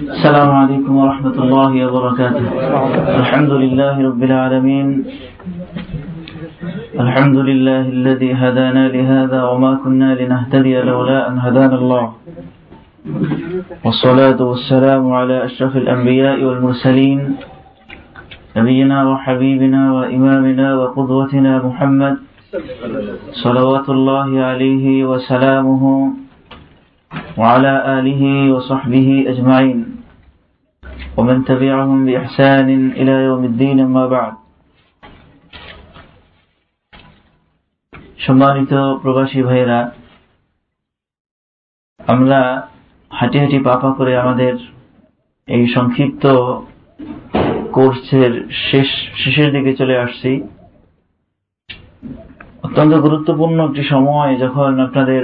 السلام عليكم ورحمة الله وبركاته. الحمد لله رب العالمين. الحمد لله الذي هدانا لهذا وما كنا لنهتدي لولا أن هدانا الله. والصلاة والسلام على أشرف الأنبياء والمرسلين. نبينا وحبيبنا وإمامنا وقدوتنا محمد صلوات الله عليه وسلامه وعلى آله وصحبه أجمعين. ومن تبعهم بإحسان إلى يوم الدين ما بعد সম্মানিত প্রবাসী ভাইরা আমরা হাঁটি হাঁটি পাপা করে আমাদের এই সংক্ষিপ্ত কোর্সের শেষ শেষের দিকে চলে আসছি অত্যন্ত গুরুত্বপূর্ণ একটি সময় যখন আপনাদের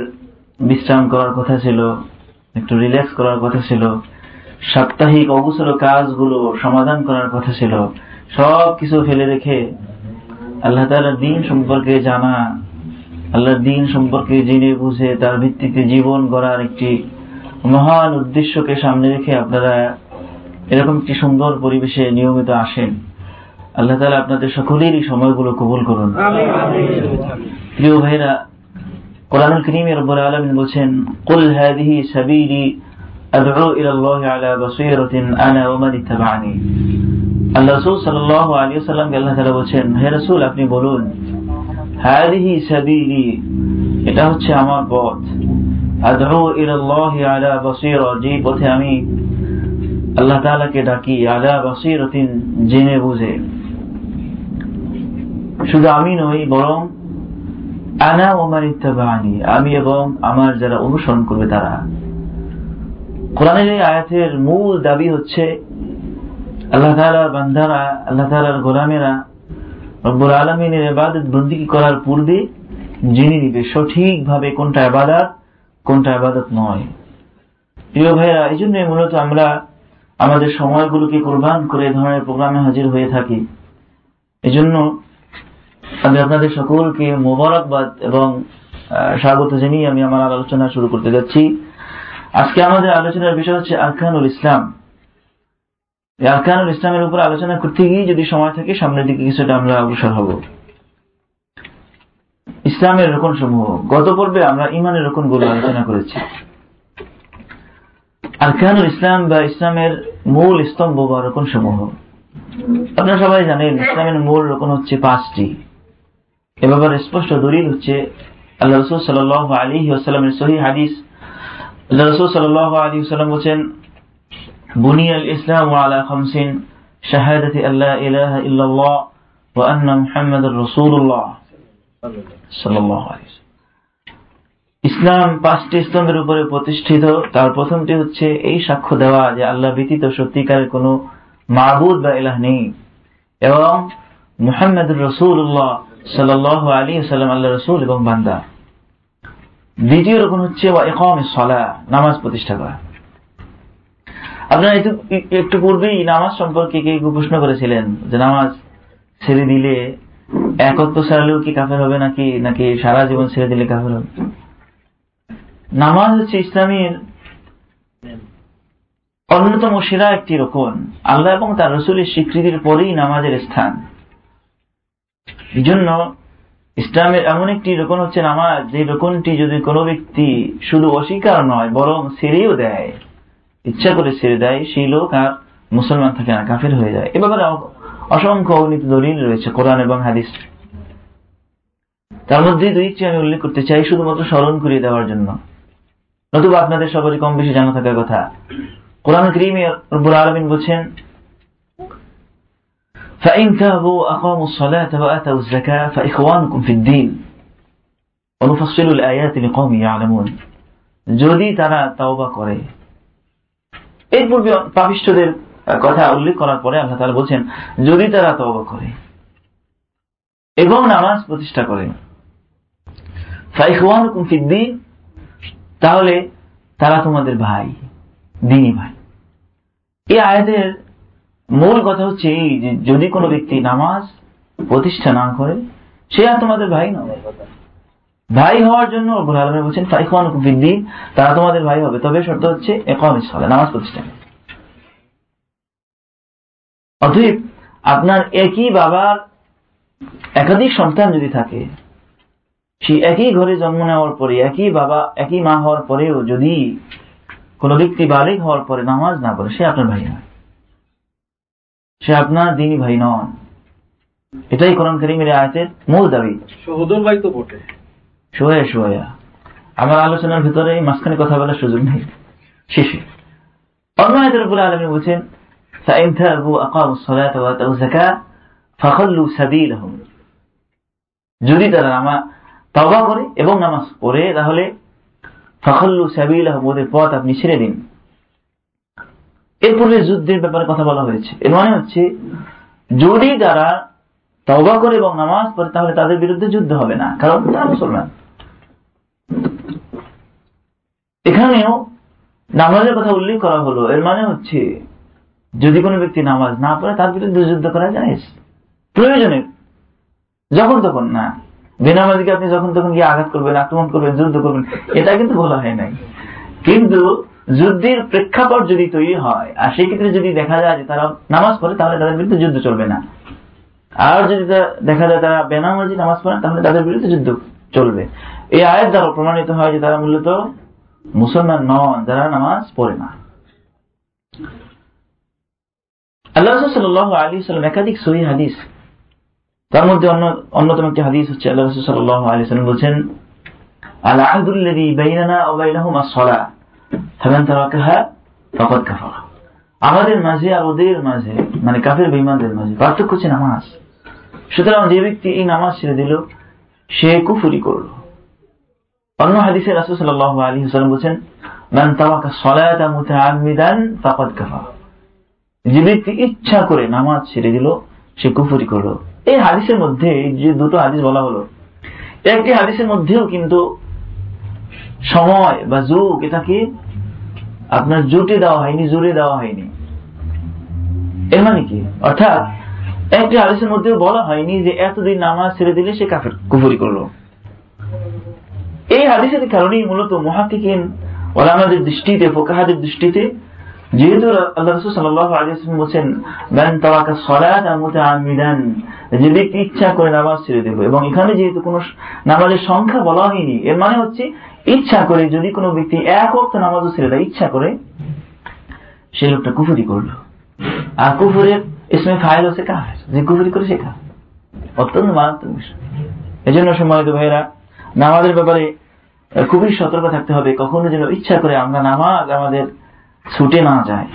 বিশ্রাম করার কথা ছিল একটু রিল্যাক্স করার কথা ছিল সাপ্তাহিক অবসর কাজগুলো সমাধান করার কথা ছিল। সব কিছু ফেলে রেখে আল্লাহ তালার দিন সম্পর্কে জানা আল্লাহর দিন সম্পর্কে জেনে বুঝে তার ভিত্তিতে জীবন গড়ার একটি মহান উদ্দেশ্যকে সামনে রেখে আপনারা এরকম একটি সুন্দর পরিবেশে নিয়মিত আসেন। আল্লাহ তালা আপনাদের সকলেরই সময়গুলো কবুল করুন। প্রিয় ভাইরা কোরআনুল করিমে রব্বুল আলামিন বলছেন কুল হাদিহি সাবিলি আদউ ইলা আল্লাহ আলা বাসীরাতিন আনা ওয়া মান আল্লাহ রাসূল সাল্লাল্লাহু আলাইহি ওয়াসাল্লাম আল্লাহ তাআলা বলছেন, হে রাসূল, আপনি বলুন হাদিহি সাবিলি, এটা হচ্ছে আমার পথ। আদউ ইলা আলা বাসীরা, যে পথে আমি আল্লাহ তাআলাকে ডাকি, আলা বাসীরাতিন জেনে বুঝে। শুধু আমি নই, বরং আনা ওমার ইত্তাবানি আমি এবং আমার যারা অনুসরণ করবে তারা। কোরআনের এই আয়াতের মূল দাবি হচ্ছে আল্লাহ তালার বান্ধারা আল্লাহ তালার গোলামেরা রব্বুল আলমিনের এবাদত বন্দি করার পূর্বে জেনে নিবে সঠিকভাবে কোনটা আবাদত কোনটা আবাদত নয়। প্রিয় ভাইরা এই জন্য মূলত আমরা আমাদের সময়গুলোকে কোরবান করে ধরনের প্রোগ্রামে হাজির হয়ে থাকি। এজন্য আমি আপনাদের সকলকে মোবারকবাদ এবং স্বাগত জানিয়ে আমি আমার আলোচনা শুরু করতে যাচ্ছি। আজকে আমাদের আলোচনার বিষয় হচ্ছে আরকানুল ইসলাম। এই আরকানুল ইসলামের উপর আলোচনা করতে গিয়ে যদি সময় থাকে, সামনের দিকে কিছুটা আমরা অগ্রসর হব। ইসলামের রকম সমূহ গত পর্বে আমরা ইমানের রকমগুলো আলোচনা করেছি। আরকানুল ইসলাম বা ইসলামের মূল স্তম্ভ বা রকম সমূহ আপনারা সবাই জানেন, ইসলামের মূল রকম হচ্ছে পাঁচটি। এ ব্যাপারে স্পষ্ট দলিল হচ্ছে, আল্লাহ রসুল সাল আলী ওসালামের সহি হাদিস সাল ইসলাম পাঁচটি স্তম্ভের উপরে প্রতিষ্ঠিত, তার প্রথমটি হচ্ছে এই সাক্ষ্য দেওয়া যে আল্লাহ ব্যতীত সত্যিকারের কোনো মাবুদ বা ইলাহ নেই। এবং মুহাম্মদুর রসুল্লাহ সাল্লাহ আলী সাল্লাম আল্লাহ রসুল এবং বান্দা। দ্বিতীয় রকম হচ্ছে নামাজ প্রতিষ্ঠা করা। আপনারা একটু পূর্বেই নামাজ সম্পর্কে কে প্রশ্ন করেছিলেন যে নামাজ ছেড়ে দিলে একত্র সারলেও কি কাফের হবে নাকি নাকি সারা জীবন ছেড়ে দিলে কাফের হবে? নামাজ হচ্ছে ইসলামের অন্যতম সেরা একটি রকম। আল্লাহ এবং তার রসুলের স্বীকৃতির পরেই নামাজের স্থান। এই জন্য ইসলামের এমন একটি রোকন হচ্ছে নামাজ যে রোকনটি যদি কোনো ব্যক্তি শুধু অস্বীকার নয়, বরং ছেড়েও দেয়, ইচ্ছা করে ছেড়ে দেয়, সেই লোক আর মুসলমান থাকে না, কাফের হয়ে যায়। এ ব্যাপারে অসংখ্য অগণিত দলিল রয়েছে, কোরআন এবং হাদিস। তার মধ্যে দুই দুইটি আমি উল্লেখ করতে চাই, শুধুমাত্র স্মরণ করিয়ে দেওয়ার জন্য। নতুবা আপনাদের সবারই কম বেশি জানা থাকার কথা। কোরআন করিমে রব্বুল আলমিন বলছেন فإن تابوا وأقاموا الصلاة وآتوا الزكاة فإخوانكم في الدين ونفصل الآيات لقوم يعلمون যদি তারা তাওবা করে এর পূর্বে পাপিষ্ঠদের কথা উল্লেখ করার পরে আল্লাহ তাআলা বলছেন যদি তারা তওবা করে এবং নামাজ প্রতিষ্ঠা করে ফাইখওয়ানুকুম ফিদ্দিন তাহলে তারা তোমাদের ভাই দিনী ভাই এই আয়াতের মূল কথা হচ্ছে এই যে যদি কোনো ব্যক্তি নামাজ প্রতিষ্ঠা না করে, সে আর তোমাদের ভাই নয় ভাই হওয়ার জন্য রব্বুল আলামিন বলছেন তারা তোমাদের ভাই হবে। তবে শর্ত হচ্ছে একাম নামাজ প্রতিষ্ঠা অতএব আপনার একই বাবার একাধিক সন্তান যদি থাকে সেই একই ঘরে জন্ম নেওয়ার পরে, একই বাবা, একই মা হওয়ার পরেও যদি কোনো ব্যক্তি বালিক হওয়ার পরে নামাজ না পড়ে, সে আপনার ভাই নয় সে আপনার দিনী ভাই নন এটাই কোরআন করিমের আয়াতের মূল দাবি সহোদর ভাই তো বটে সোয়া সোয়া আমার আলোচনার ভিতরে মাঝখানে কথা বলার সুযোগ নেই শেষে অন্য আয়াতের উপরে আলমী বলছেন فإن تابوا أقاموا الصلاة وآتوا الزكاة فخلوا سبيلهم যদি তারা নামা তবা করে এবং নামাজ পড়ে তাহলে ফখল্লু সাবিলাহম ওদের পথ আপনি ছেড়ে দিন এরপরে যুদ্ধের ব্যাপারে কথা বলা হয়েছে। এর মানে হচ্ছে, যদি তারা তবা করে এবং নামাজ পড়ে, তাহলে তাদের বিরুদ্ধে যুদ্ধ হবে না, কারণ তারা মুসলমান। এখানেও নামাজের কথা উল্লেখ করা হলো। এর মানে হচ্ছে, যদি কোনো ব্যক্তি নামাজ না পড়ে, তার বিরুদ্ধে যুদ্ধ করা যায় প্রয়োজনে, যখন তখন না। বেনামাজিকে আপনি যখন তখন গিয়ে আঘাত করবেন, আক্রমণ করবেন, যুদ্ধ করবেন, এটা কিন্তু বলা হয় নাই। কিন্তু যুদ্ধের প্রেক্ষাপট যদি তৈরি হয়, আর সেই ক্ষেত্রে যদি দেখা যায় যে তারা নামাজ পড়ে, তাহলে তাদের বিরুদ্ধে যুদ্ধ চলবে না। আর যদি দেখা যায় তারা বেনামাজি নামাজ পড়ে, তাহলে তাদের বিরুদ্ধে যুদ্ধ চলবে। এই আয়ের দ্বারা প্রমাণিত হয় যে তারা মূলত মুসলমান নন, যারা নামাজ পড়ে না। আল্লাহ সাল্লাহ আলী সাল্লাম একাধিক সহি হাদিস, তার মধ্যে অন্যতম একটি হাদিস হচ্ছে আল্লাহ সাল্লাহ আলী সাল্লাম বলছেন আল আহদুল্লাদি বাইনানা ও বাইনাহুম আসলা ফামান তারাকাহা ফাকাদ কাফারা আমাদের মাঝে আর ওদের মাঝে মানে কাফের বেঈমানদের মাঝে পার্থক্য হচ্ছে নামাজ। সুতরাং যে ব্যক্তি এই নামাজ ছেড়ে দিল, সে কুফুরি করল। অন্য হাদিসে রাসূল সাল্লাল্লাহু আলাইহি ওয়াসাল্লাম বলেন মান তাওয়াকা সালাতা মুতাআম্মিদান ফাকাদ কাফারা। যে ব্যক্তি ইচ্ছা করে নামাজ ছেড়ে দিল, সে কুফুরি করল। এই হাদিসের মধ্যে, যে দুটো হাদিস বলা হলো একটি হাদিসের মধ্যেও কিন্তু সময় বা যুগ এটাকে আপনার জুটে দেওয়া হয়নি জোরে দেওয়া হয়নি। এর মানে কি? অর্থাৎ, একটি হাদিসের মধ্যেও বলা হয়নি যে এতদিন নামাজ ছেড়ে দিলে সে কাফের, কুফুরি করল। এই হাদিসের কারণেই মূলত মহাকিকিন ওরা আমাদের দৃষ্টিতে, ফোকাহাদের দৃষ্টিতে, যেহেতু আল্লাহ রসুল সাল্লাহ আলিয়াল্লাম বলছেন ম্যান তাওয়াকা সলাত মুতাআম্মিদান যে ব্যক্তি ইচ্ছা করে নামাজ ছেড়ে দেবে। এবং এখানে যেহেতু কোনো নামাজের সংখ্যা বলা হয়নি, এর মানে হচ্ছে ইচ্ছা করে যদি কোনো ব্যক্তি এক অর্থ নামাজও ছেড়ে দেয়, ইচ্ছা করে, সে লোকটা কুফুরি করল। আর কুফুরের ইসমে ফাইল হচ্ছে কাফের। যে কুফুরি করে সে কাফের। অত্যন্ত মারাত্মক বিষয়। এই জন্য সম্মানিত ভাইয়েরা, নামাজের ব্যাপারে খুবই সতর্ক থাকতে হবে। কখনো যেন ইচ্ছা করে আমরা নামাজ আমাদের ছুটে না যায়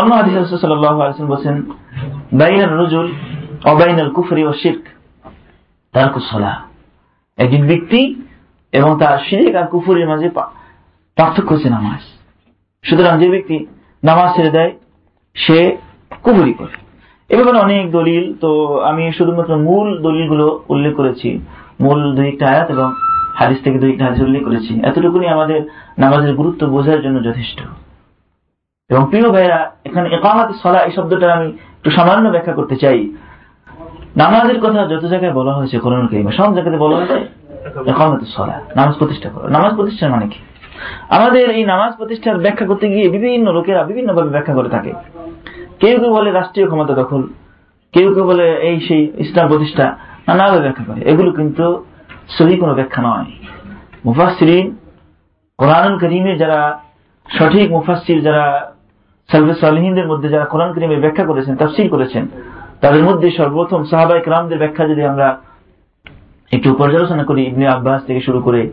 অন্য হাদিস আলাইহি ওয়াসাল্লাম বাইনাল রজুল অবাইনাল কুফরি ও শিরক, তারকু সালাহ। একজন ব্যক্তি এবং তার শিরিক আর কুফুরের মাঝে পার্থক্য হচ্ছে নামাজ। সুতরাং যে ব্যক্তি নামাজ ছেড়ে দেয়, সে কুফুরি করে। এ ব্যাপারে অনেক দলিল, তো আমি শুধুমাত্র মূল দলিলগুলো উল্লেখ করেছি। মূল দুই একটা আয়াত এবং হাদিস থেকে দুই একটা হাদিস উল্লেখ করেছি। এতটুকুনি আমাদের নামাজের গুরুত্ব বোঝার জন্য যথেষ্ট। এবং প্রিয় ভাইরা এখানে একামাতি সলা এই শব্দটা আমি একটু সামান্য ব্যাখ্যা করতে চাই। নামাজের কথা যত জায়গায় বলা হয়েছে কোরআন কারিমে, সব জায়গাতে বলা হয়েছে নামাজ প্রতিষ্ঠা করো। নামাজ মানে কি? আমাদের এই নামাজ প্রতিষ্ঠার ব্যাখ্যা করতে গিয়ে বিভিন্ন লোকেরা ব্যাখ্যা করে থাকে। কেউ কেউ বলে রাষ্ট্রীয় ক্ষমতা দখল, কেউ কেউ বলে এই সেই ইসলাম প্রতিষ্ঠা, নানাভাবে ব্যাখ্যা করে। এগুলো কিন্তু সহি কোনো ব্যাখ্যা নয়। মুফাসরিন কোরআন করিমের যারা সঠিক মুফাসির যারা সালভে সালহিনদের মধ্যে যারা কোরআন করিমের ব্যাখ্যা করেছেন, তাফসির করেছেন, তাদের মধ্যে সর্বপ্রথম সাহাবাই রামদের ব্যাখ্যা যদি আমরা একটু পর্যালোচনা করি ইবনে আব্বাস থেকে শুরু করে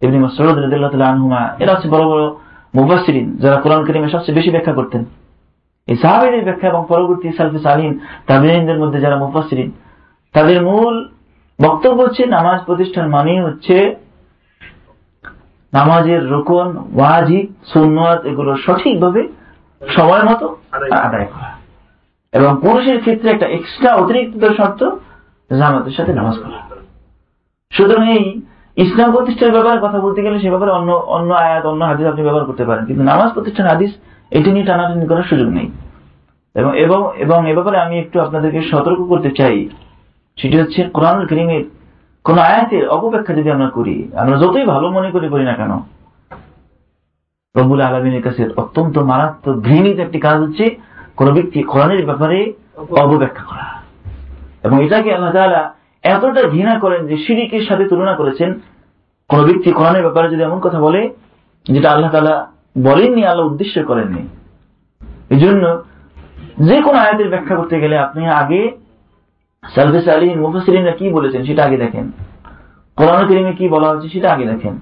ইবনে মসরুদ রাদিয়াল্লাহু আনহুমা এরা হচ্ছে বড় বড় মুফাসসিরিন যারা কোরআন কারীমের সবচেয়ে বেশি ব্যাখ্যা করতেন। এই সাহাবীদের ব্যাখ্যা এবং পরবর্তী সালফে সালিন তাবিঈনদের মধ্যে যারা মুফাসসিরিন তাদের মূল বক্তব্য হচ্ছে নামাজ প্রতিষ্ঠান মানে হচ্ছে নামাজের রোকন ওয়াজিব সুন্নত এগুলো সঠিকভাবে সময় মতো আদায় করা। এবং পুরুষের ক্ষেত্রে একটা এক্সট্রা অতিরিক্ত শর্ত জামাতের সাথে নামাজ পড়া। সুতরাং এই ইসলাম প্রতিষ্ঠার ব্যাপারে কথা বলতে গেলে সে ব্যাপারে অন্য অন্য আয়াত, অন্য হাদিস আপনি ব্যবহার করতে পারেন। কিন্তু নামাজ প্রতিষ্ঠান হাদিস, এটি নিয়ে টানাটানি করার সুযোগ নেই। এবং এবং এবং এ ব্যাপারে আমি একটু আপনাদেরকে সতর্ক করতে চাই। সেটি হচ্ছে কোরআন করিমের কোন আয়াতের অপব্যাখ্যা যদি আমরা করি, আমরা যতই ভালো মনে করে করি না কেন, রব্বুল আলমিনের কাছে অত্যন্ত মারাত্মক ঘৃণিত একটি কাজ হচ্ছে কোন ব্যক্তি কোরআনের ব্যাপারে অবব্যাখ্যা করা। এবং এটাকে আল্লাহ এতটা ঘৃণা করেন যে শিরিকের সাথে তুলনা করেছেন, কোন ব্যক্তি কোরআনের ব্যাপারে যদি এমন কথা বলে, যেটা আল্লাহ তাআলা বলেননি, আল্লাহ উদ্দেশ্য করেননি। এই জন্য যে কোনো আয়াতের ব্যাখ্যা করতে গেলে আপনি আগে সালফেস আলী মুফাসিরিনরা কি বলেছেন সেটা আগে দেখেন। কোরআন করিমে কি বলা হচ্ছে সেটা আগে দেখেন।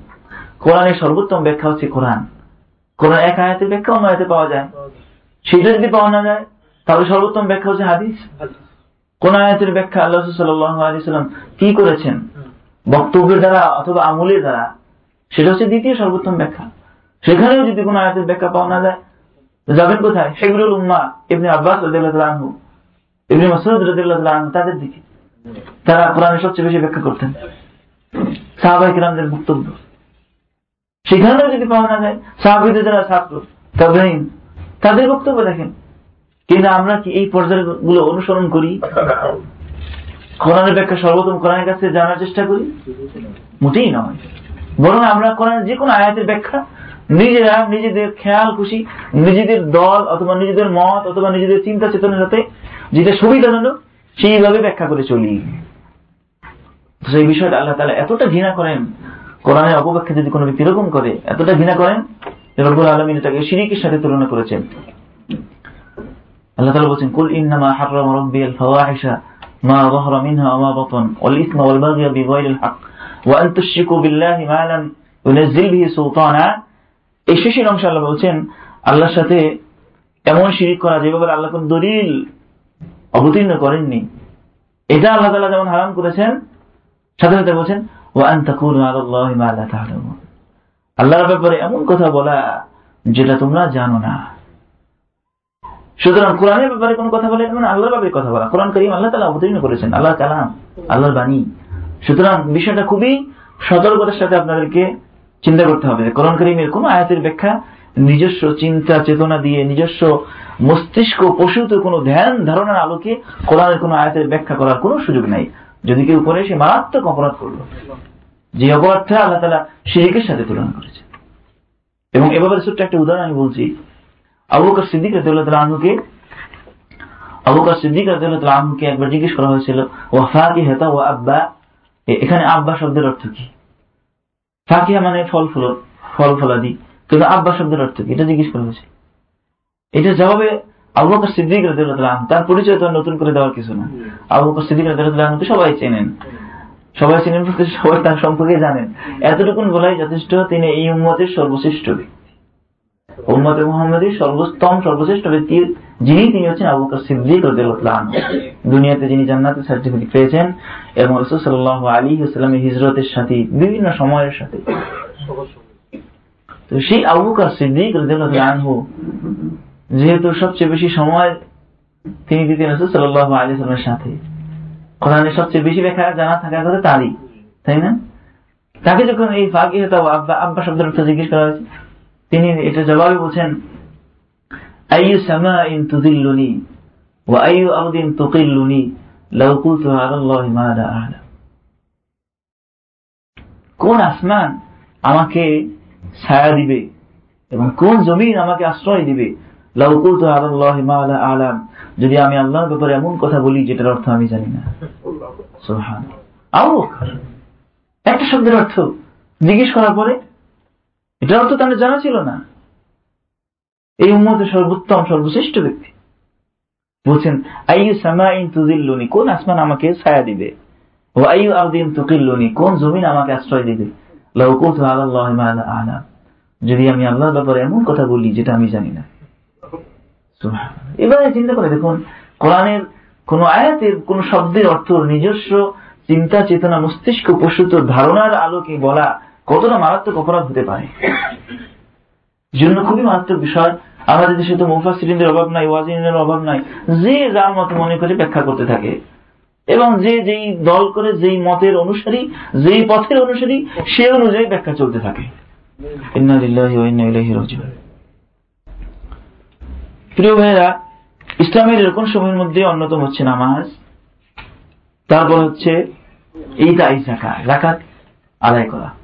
কোরআনের সর্বোত্তম ব্যাখ্যা হচ্ছে কোরআন। কোরআন এক আয়াতের ব্যাখ্যা অন্য আয়াতে পাওয়া যায়। সেটা যদি পাওয়া না যায়, তাহলে সর্বোত্তম ব্যাখ্যা হচ্ছে হাদিস। কোন আয়াতের ব্যাখ্যা আল্লাহ সাল্লাম কি করেছেন? বক্তব্যের দ্বারা অথবা আমলের দ্বারা? সেটা হচ্ছে দ্বিতীয় সর্বোত্তম ব্যাখ্যা। সেখানেও যদি কোন আয়াতের ব্যাখ্যা পাওয়া না যায় যাবেন কোথায়? হেবরুল উম্মা ইবনে আব্বাস রাদিয়াল্লাহু ইবনে মাসউদ রাদিয়াল্লাহু তাদের দিকে। তারা কোরআনের সবচেয়ে বেশি ব্যাখ্যা করতেন। সাহাবাই কিরামদের বক্তব্য। সেখানেও যদি পাওয়া না যায় সাহাবিদের যারা ছাত্র তাদের বক্তব্য দেখেন। কিন্তু আমরা কি এই পর্যায়গুলো অনুসরণ করি? কোরআনের ব্যাখ্যা সর্বোত্তম কোরআনের কাছে জানার চেষ্টা করি? মোটেই নয়। বরং আমরা কোরআনের যে কোনো আয়াতের ব্যাখ্যা, নিজেরা নিজেদের খেয়াল, খুশি, নিজেদের দল অথবা নিজেদের মত অথবা নিজেদের চিন্তা চেতনার সাথে যেটা সুবিধাজনক, সেইভাবে ব্যাখ্যা করে চলি। সেই বিষয়টা আল্লাহ তালা এতটা ঘৃণা করেন, কোরআনের অপব্যাখ্যা যদি কোনো ব্যক্তি এরকম করে, এতটা ঘৃণা করেন রব্বুল আলমিন এটাকে শিরিকের সাথে তুলনা করেছেন। আল্লাহ তালা বলছেন কুল ইন্নামা হাররাম রব্বি আল ফাওয়াহিশা মা ظهر منها وما بطن والإثم والبغي بغير الحق وأن تشركوا بالله ما لم ينزل به سلطانا এই শেষের অংশ আল্লাহ বলছেন আল্লাহর সাথে এমন শিরিক করা যেভাবে আল্লাহ কোন দলিল অবতীর্ণ করেননি এটা আল্লাহ তালা যেমন হারাম করেছেন সাথে সাথে বলছেন ও আল্লাহর ব্যাপারে এমন কথা বলা যেটা তোমরা জানো না সুতরাং কোরআনের ব্যাপারে কোন কথা বলে মানে আল্লাহর ব্যাপারে কথা বলা। কোরআন করিম আল্লাহ তালা অবতীর্ণ করেছেন আল্লাহ কালাম, আল্লাহর বাণী। সুতরাং বিষয়টা খুবই সতর্কতার সাথে আপনাদেরকে চিন্তা করতে হবে কোরআন করিমের কোন আয়াতের ব্যাখ্যা নিজস্ব চিন্তা, চেতনা দিয়ে, নিজস্ব মস্তিষ্ক, পশুতে কোনো ধ্যান, ধারণার আলোকে কোরআনের কোন আয়াতের ব্যাখ্যা করার কোনো সুযোগ নাই। যদি কেউ করে সে মারাত্মক অপরাধ করল। যে অপরাধটা আল্লাহ তালা শেরিকের সাথে তুলনা করেছে। এবং এভাবে ছোট্ট একটা উদাহরণ আমি বলছি। আবুকার সিদ্দিক রাজিউল্লাহ আহমুকে আবুকার সিদ্দিক আহমুকে একবার জিজ্ঞেস করা হয়েছিল ও ফাকি হেতা ও আব্বা? এখানে আব্বা শব্দের অর্থ কি? ফাকিয়া মানে ফল ফল ফল ফলাদি। কিন্তু আব্বা শব্দের অর্থ কি? এটা জিজ্ঞেস করা হয়েছে। এটা জবাবে আবু সিদ্দিক রাদিয়াল্লাহু তার পরিচয় তো নতুন করে দেওয়ার কিছু না। আবু সিদ্দিক রাদিয়াল্লাহু সবাই চেনেন। সবাই চেনেন সবাই তার সম্পর্কে জানেন। এতটুকুন বলাই যথেষ্ট, তিনি এই উম্মতের সর্বশ্রেষ্ঠ ব্যক্তি। উম্মতে মুহাম্মদের সর্বোত্তম, সর্বশ্রেষ্ঠ ব্যক্তি যিনি, তিনি হচ্ছেন আবু বকর সিদ্দিক রাদিয়াল্লাহু দুনিয়াতে যিনি জান্নাতের সার্টিফিকেট পেয়েছেন, এবং রাসূল সাল্লাল্লাহু আলাইহি ওয়াসাল্লামের হিজরতের সাথে, বিভিন্ন সময়ের সাথে। তো সেই আবু বকর সিদ্দিক রাদিয়াল্লাহু আনহু, যেহেতু সবচেয়ে বেশি সময় তিনি দিতেন রসুল সাল্লাহ আলিয়াল্লামের সাথে। কোরআনের সবচেয়ে বেশি ব্যাখ্যা জানা থাকার কথা তারই, তাই না? তাকে যখন এই ফাঁকি আব্বা আব্বা শব্দের অর্থ জিজ্ঞেস করা হয়েছে তিনি এটা জবাবে বলছেন সামা ইন তুদিল্লুনি ও তুকিল্লুনি লাউ কুলতু আলাল্লাহি মা লা আ'লাম। কোন আসমান আমাকে ছায়া দিবে এবং কোন জমিন আমাকে আশ্রয় দিবে? আলাম। যদি আমি আল্লাহর ব্যাপারে এমন কথা বলি, যেটার অর্থ আমি জানি না। একটা শব্দের অর্থ জিজ্ঞেস করার পরে এটার অর্থ তাহলে জানা ছিল না। এই উম্মতের সর্বোত্তম, সর্বশ্রেষ্ঠ ব্যক্তি। বলছেন, আইয়ু সামাইন তুদিল্লুনি কোন আসমান আমাকে ছায়া দিবে? ও আইয়ু আরদিন তুকিল্লুনি? কোন জমিন আমাকে আশ্রয় দিবে? লাউ কুতু আলাল্লাহি মা লা আলাম যদি আমি আল্লাহর ব্যাপারে এমন কথা বলি, যেটা আমি জানি না। এবারে চিন্তা করে দেখুন, কোরআনের কোন আয়াতের কোন শব্দের অর্থ নিজস্ব চিন্তা, চেতনা, মস্তিষ্ক প্রসূত ধারণার আলোকে বলা কতটা মারাত্মক অপরাধ হতে পারে? জন্য খুবই মারাত্মক বিষয়। আমাদের দেশে তো মুফাসিরিনের অভাব নাই ওয়াজিনের অভাব নাই। যে যার মতো মনে করে ব্যাখ্যা করতে থাকে। এবং যে যেই দল করে, যেই মতের অনুসারী, যেই পথের অনুসারী, সে অনুযায়ী ব্যাখ্যা চলতে থাকে। প্রিয় ভাইয়েরা, ইসলামের এরকম সময়ের মধ্যে অন্যতম হচ্ছে নামাজ। তারপর হচ্ছে এই জাকাত জাকাত আদায় করা।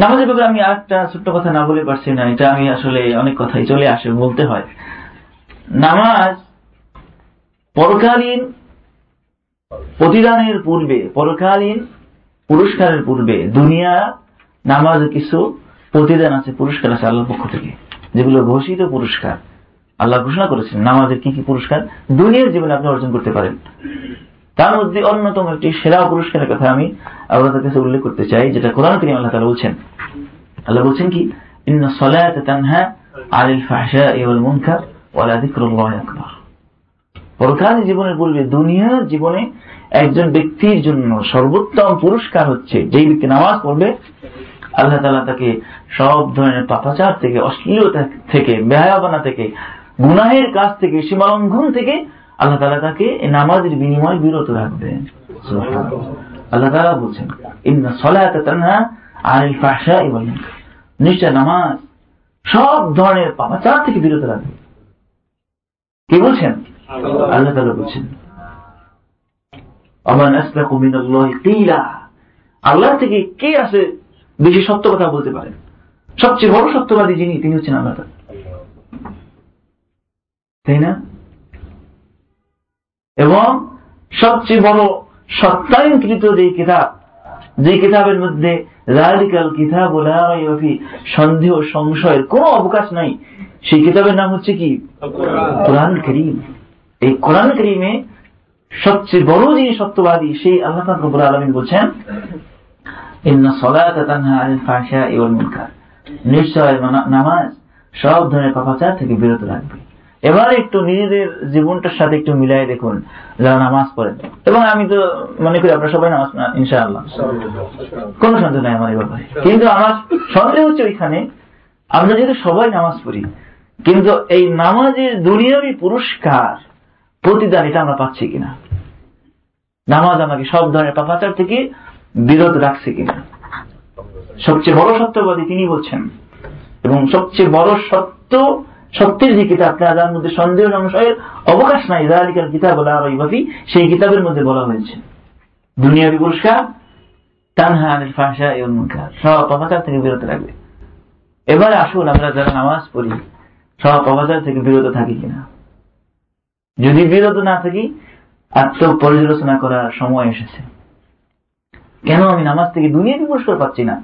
নামাজের ব্যাপারে আমি আরেকটা ছোট্ট কথা না বলে পারছি না, এটা আমি আসলে অনেক কথাই চলে আসে, বলতে হয়। নামাজ পরকালীন প্রতিদানের পূর্বে, পরকালীন পুরস্কারের পূর্বে দুনিয়া নামাজ কিছু প্রতিদান আছে, পুরস্কার আছে আল্লাহর পক্ষ থেকে, যেগুলো ঘোষিত পুরস্কার। আল্লাহ ঘোষণা করেছেন, নামাজের কি কি পুরস্কার? দুনিয়ার জীবনে আপনি অর্জন করতে পারেন। তার মধ্যে অন্যতম একটি সেরা পুরস্কারের কথা আমি আপনাদের কাছে উল্লেখ করতে চাই, যেটা কোরআন করিম আল্লাহ তালা বলছেন। আল্লাহ বলছেন কি? সালাতা তানহা আনিল ফাহশাই ওয়াল মুনকার আকবার। পরকালীন জীবনের পূর্বে দুনিয়ার জীবনে একজন ব্যক্তির জন্য সর্বোত্তম পুরস্কার হচ্ছে যেই ব্যক্তি নামাজ পড়বে, আল্লাহ তালা তাকে সব ধরনের পাপাচার থেকে, অশ্লীলতা থেকে বেহায়াবানা থেকে, গুনাহের কাজ থেকে, সীমালঙ্ঘন থেকে আল্লাহ তালা তাকে নামাজের বিনিময় বিরত রাখবেন। আল্লাহ তালা বলছেন ইন্না সলাতা তানহা আনিল মুনকার। নিশ্চয় নামাজ সব ধরনের পাপাচার থেকে বিরত রাখবে। কে বলছেন? আল্লাহ। তালা বলছেন আসলাকু মিনাল্লাহি কিলা। আল্লাহ থেকে কে আছে বেশি সত্য কথা বলতে পারেন সবচেয়ে বড় সত্যবাদী যিনি তিনি হচ্ছেন আল্লাহ তাই না? এবং সবচেয়ে বড় সত্যায়নকৃত যে কিতাব যে কিতাবের মধ্যে রাদিকাল কিতাব সন্দেহ, সংশয়ের কোন অবকাশ নাই, সেই কিতাবের নাম হচ্ছে কি? কোরআন করিম। এই কোরআন করিমে সবচেয়ে বড় যিনি সত্যবাদী সেই আল্লাহ রব্বুল আলমিন বলছেন নিশ্চয় নামাজ সব ধরনের পাপাচার থেকে বিরত রাখবে এবার একটু নিজেদের জীবনটার সাথে একটু মিলাই দেখুন, যারা নামাজ পড়েন। এবং আমি তো মনে করি আপনারা সবাই নামাজ ইনশাআল্লাহ। কোন সন্দেহ নাই আমার এই ব্যাপারে। কিন্তু আমার সন্দেহ হচ্ছে ওইখানে, আমরা যেহেতু সবাই নামাজ পড়ি, কিন্তু এই নামাজের দুনিয়াবি পুরস্কার প্রতিদান এটা আমরা পাচ্ছি কিনা? নামাজ আমাকে সব ধরনের পাপাচার থেকে বিরত রাখছে কিনা? সবচেয়ে বড় সত্যবাদী তিনি বলছেন, এবং সবচেয়ে বড় সত্য সত্যের যে কিতাব যার মধ্যে সন্দেহ সংশয়ের অবকাশ নাই রালিকার কিতাব বলা সেই কিতাবের মধ্যে বলা হয়েছে। দুনিয়াবি পুরস্কার, তানহা আনিল এবং মুনকার, সব পাপাচার থেকে বিরত রাখবে এবারে আসুন আমরা যারা নামাজ পড়ি, সব পাপাচার থেকে বিরত থাকি কিনা? যদি বিরত না থাকি আত্ম পর্যালোচনা করার সময় এসেছে। কেন আমি নামাজ থেকে দুনিয়াবি পুরস্কার পাচ্ছি না?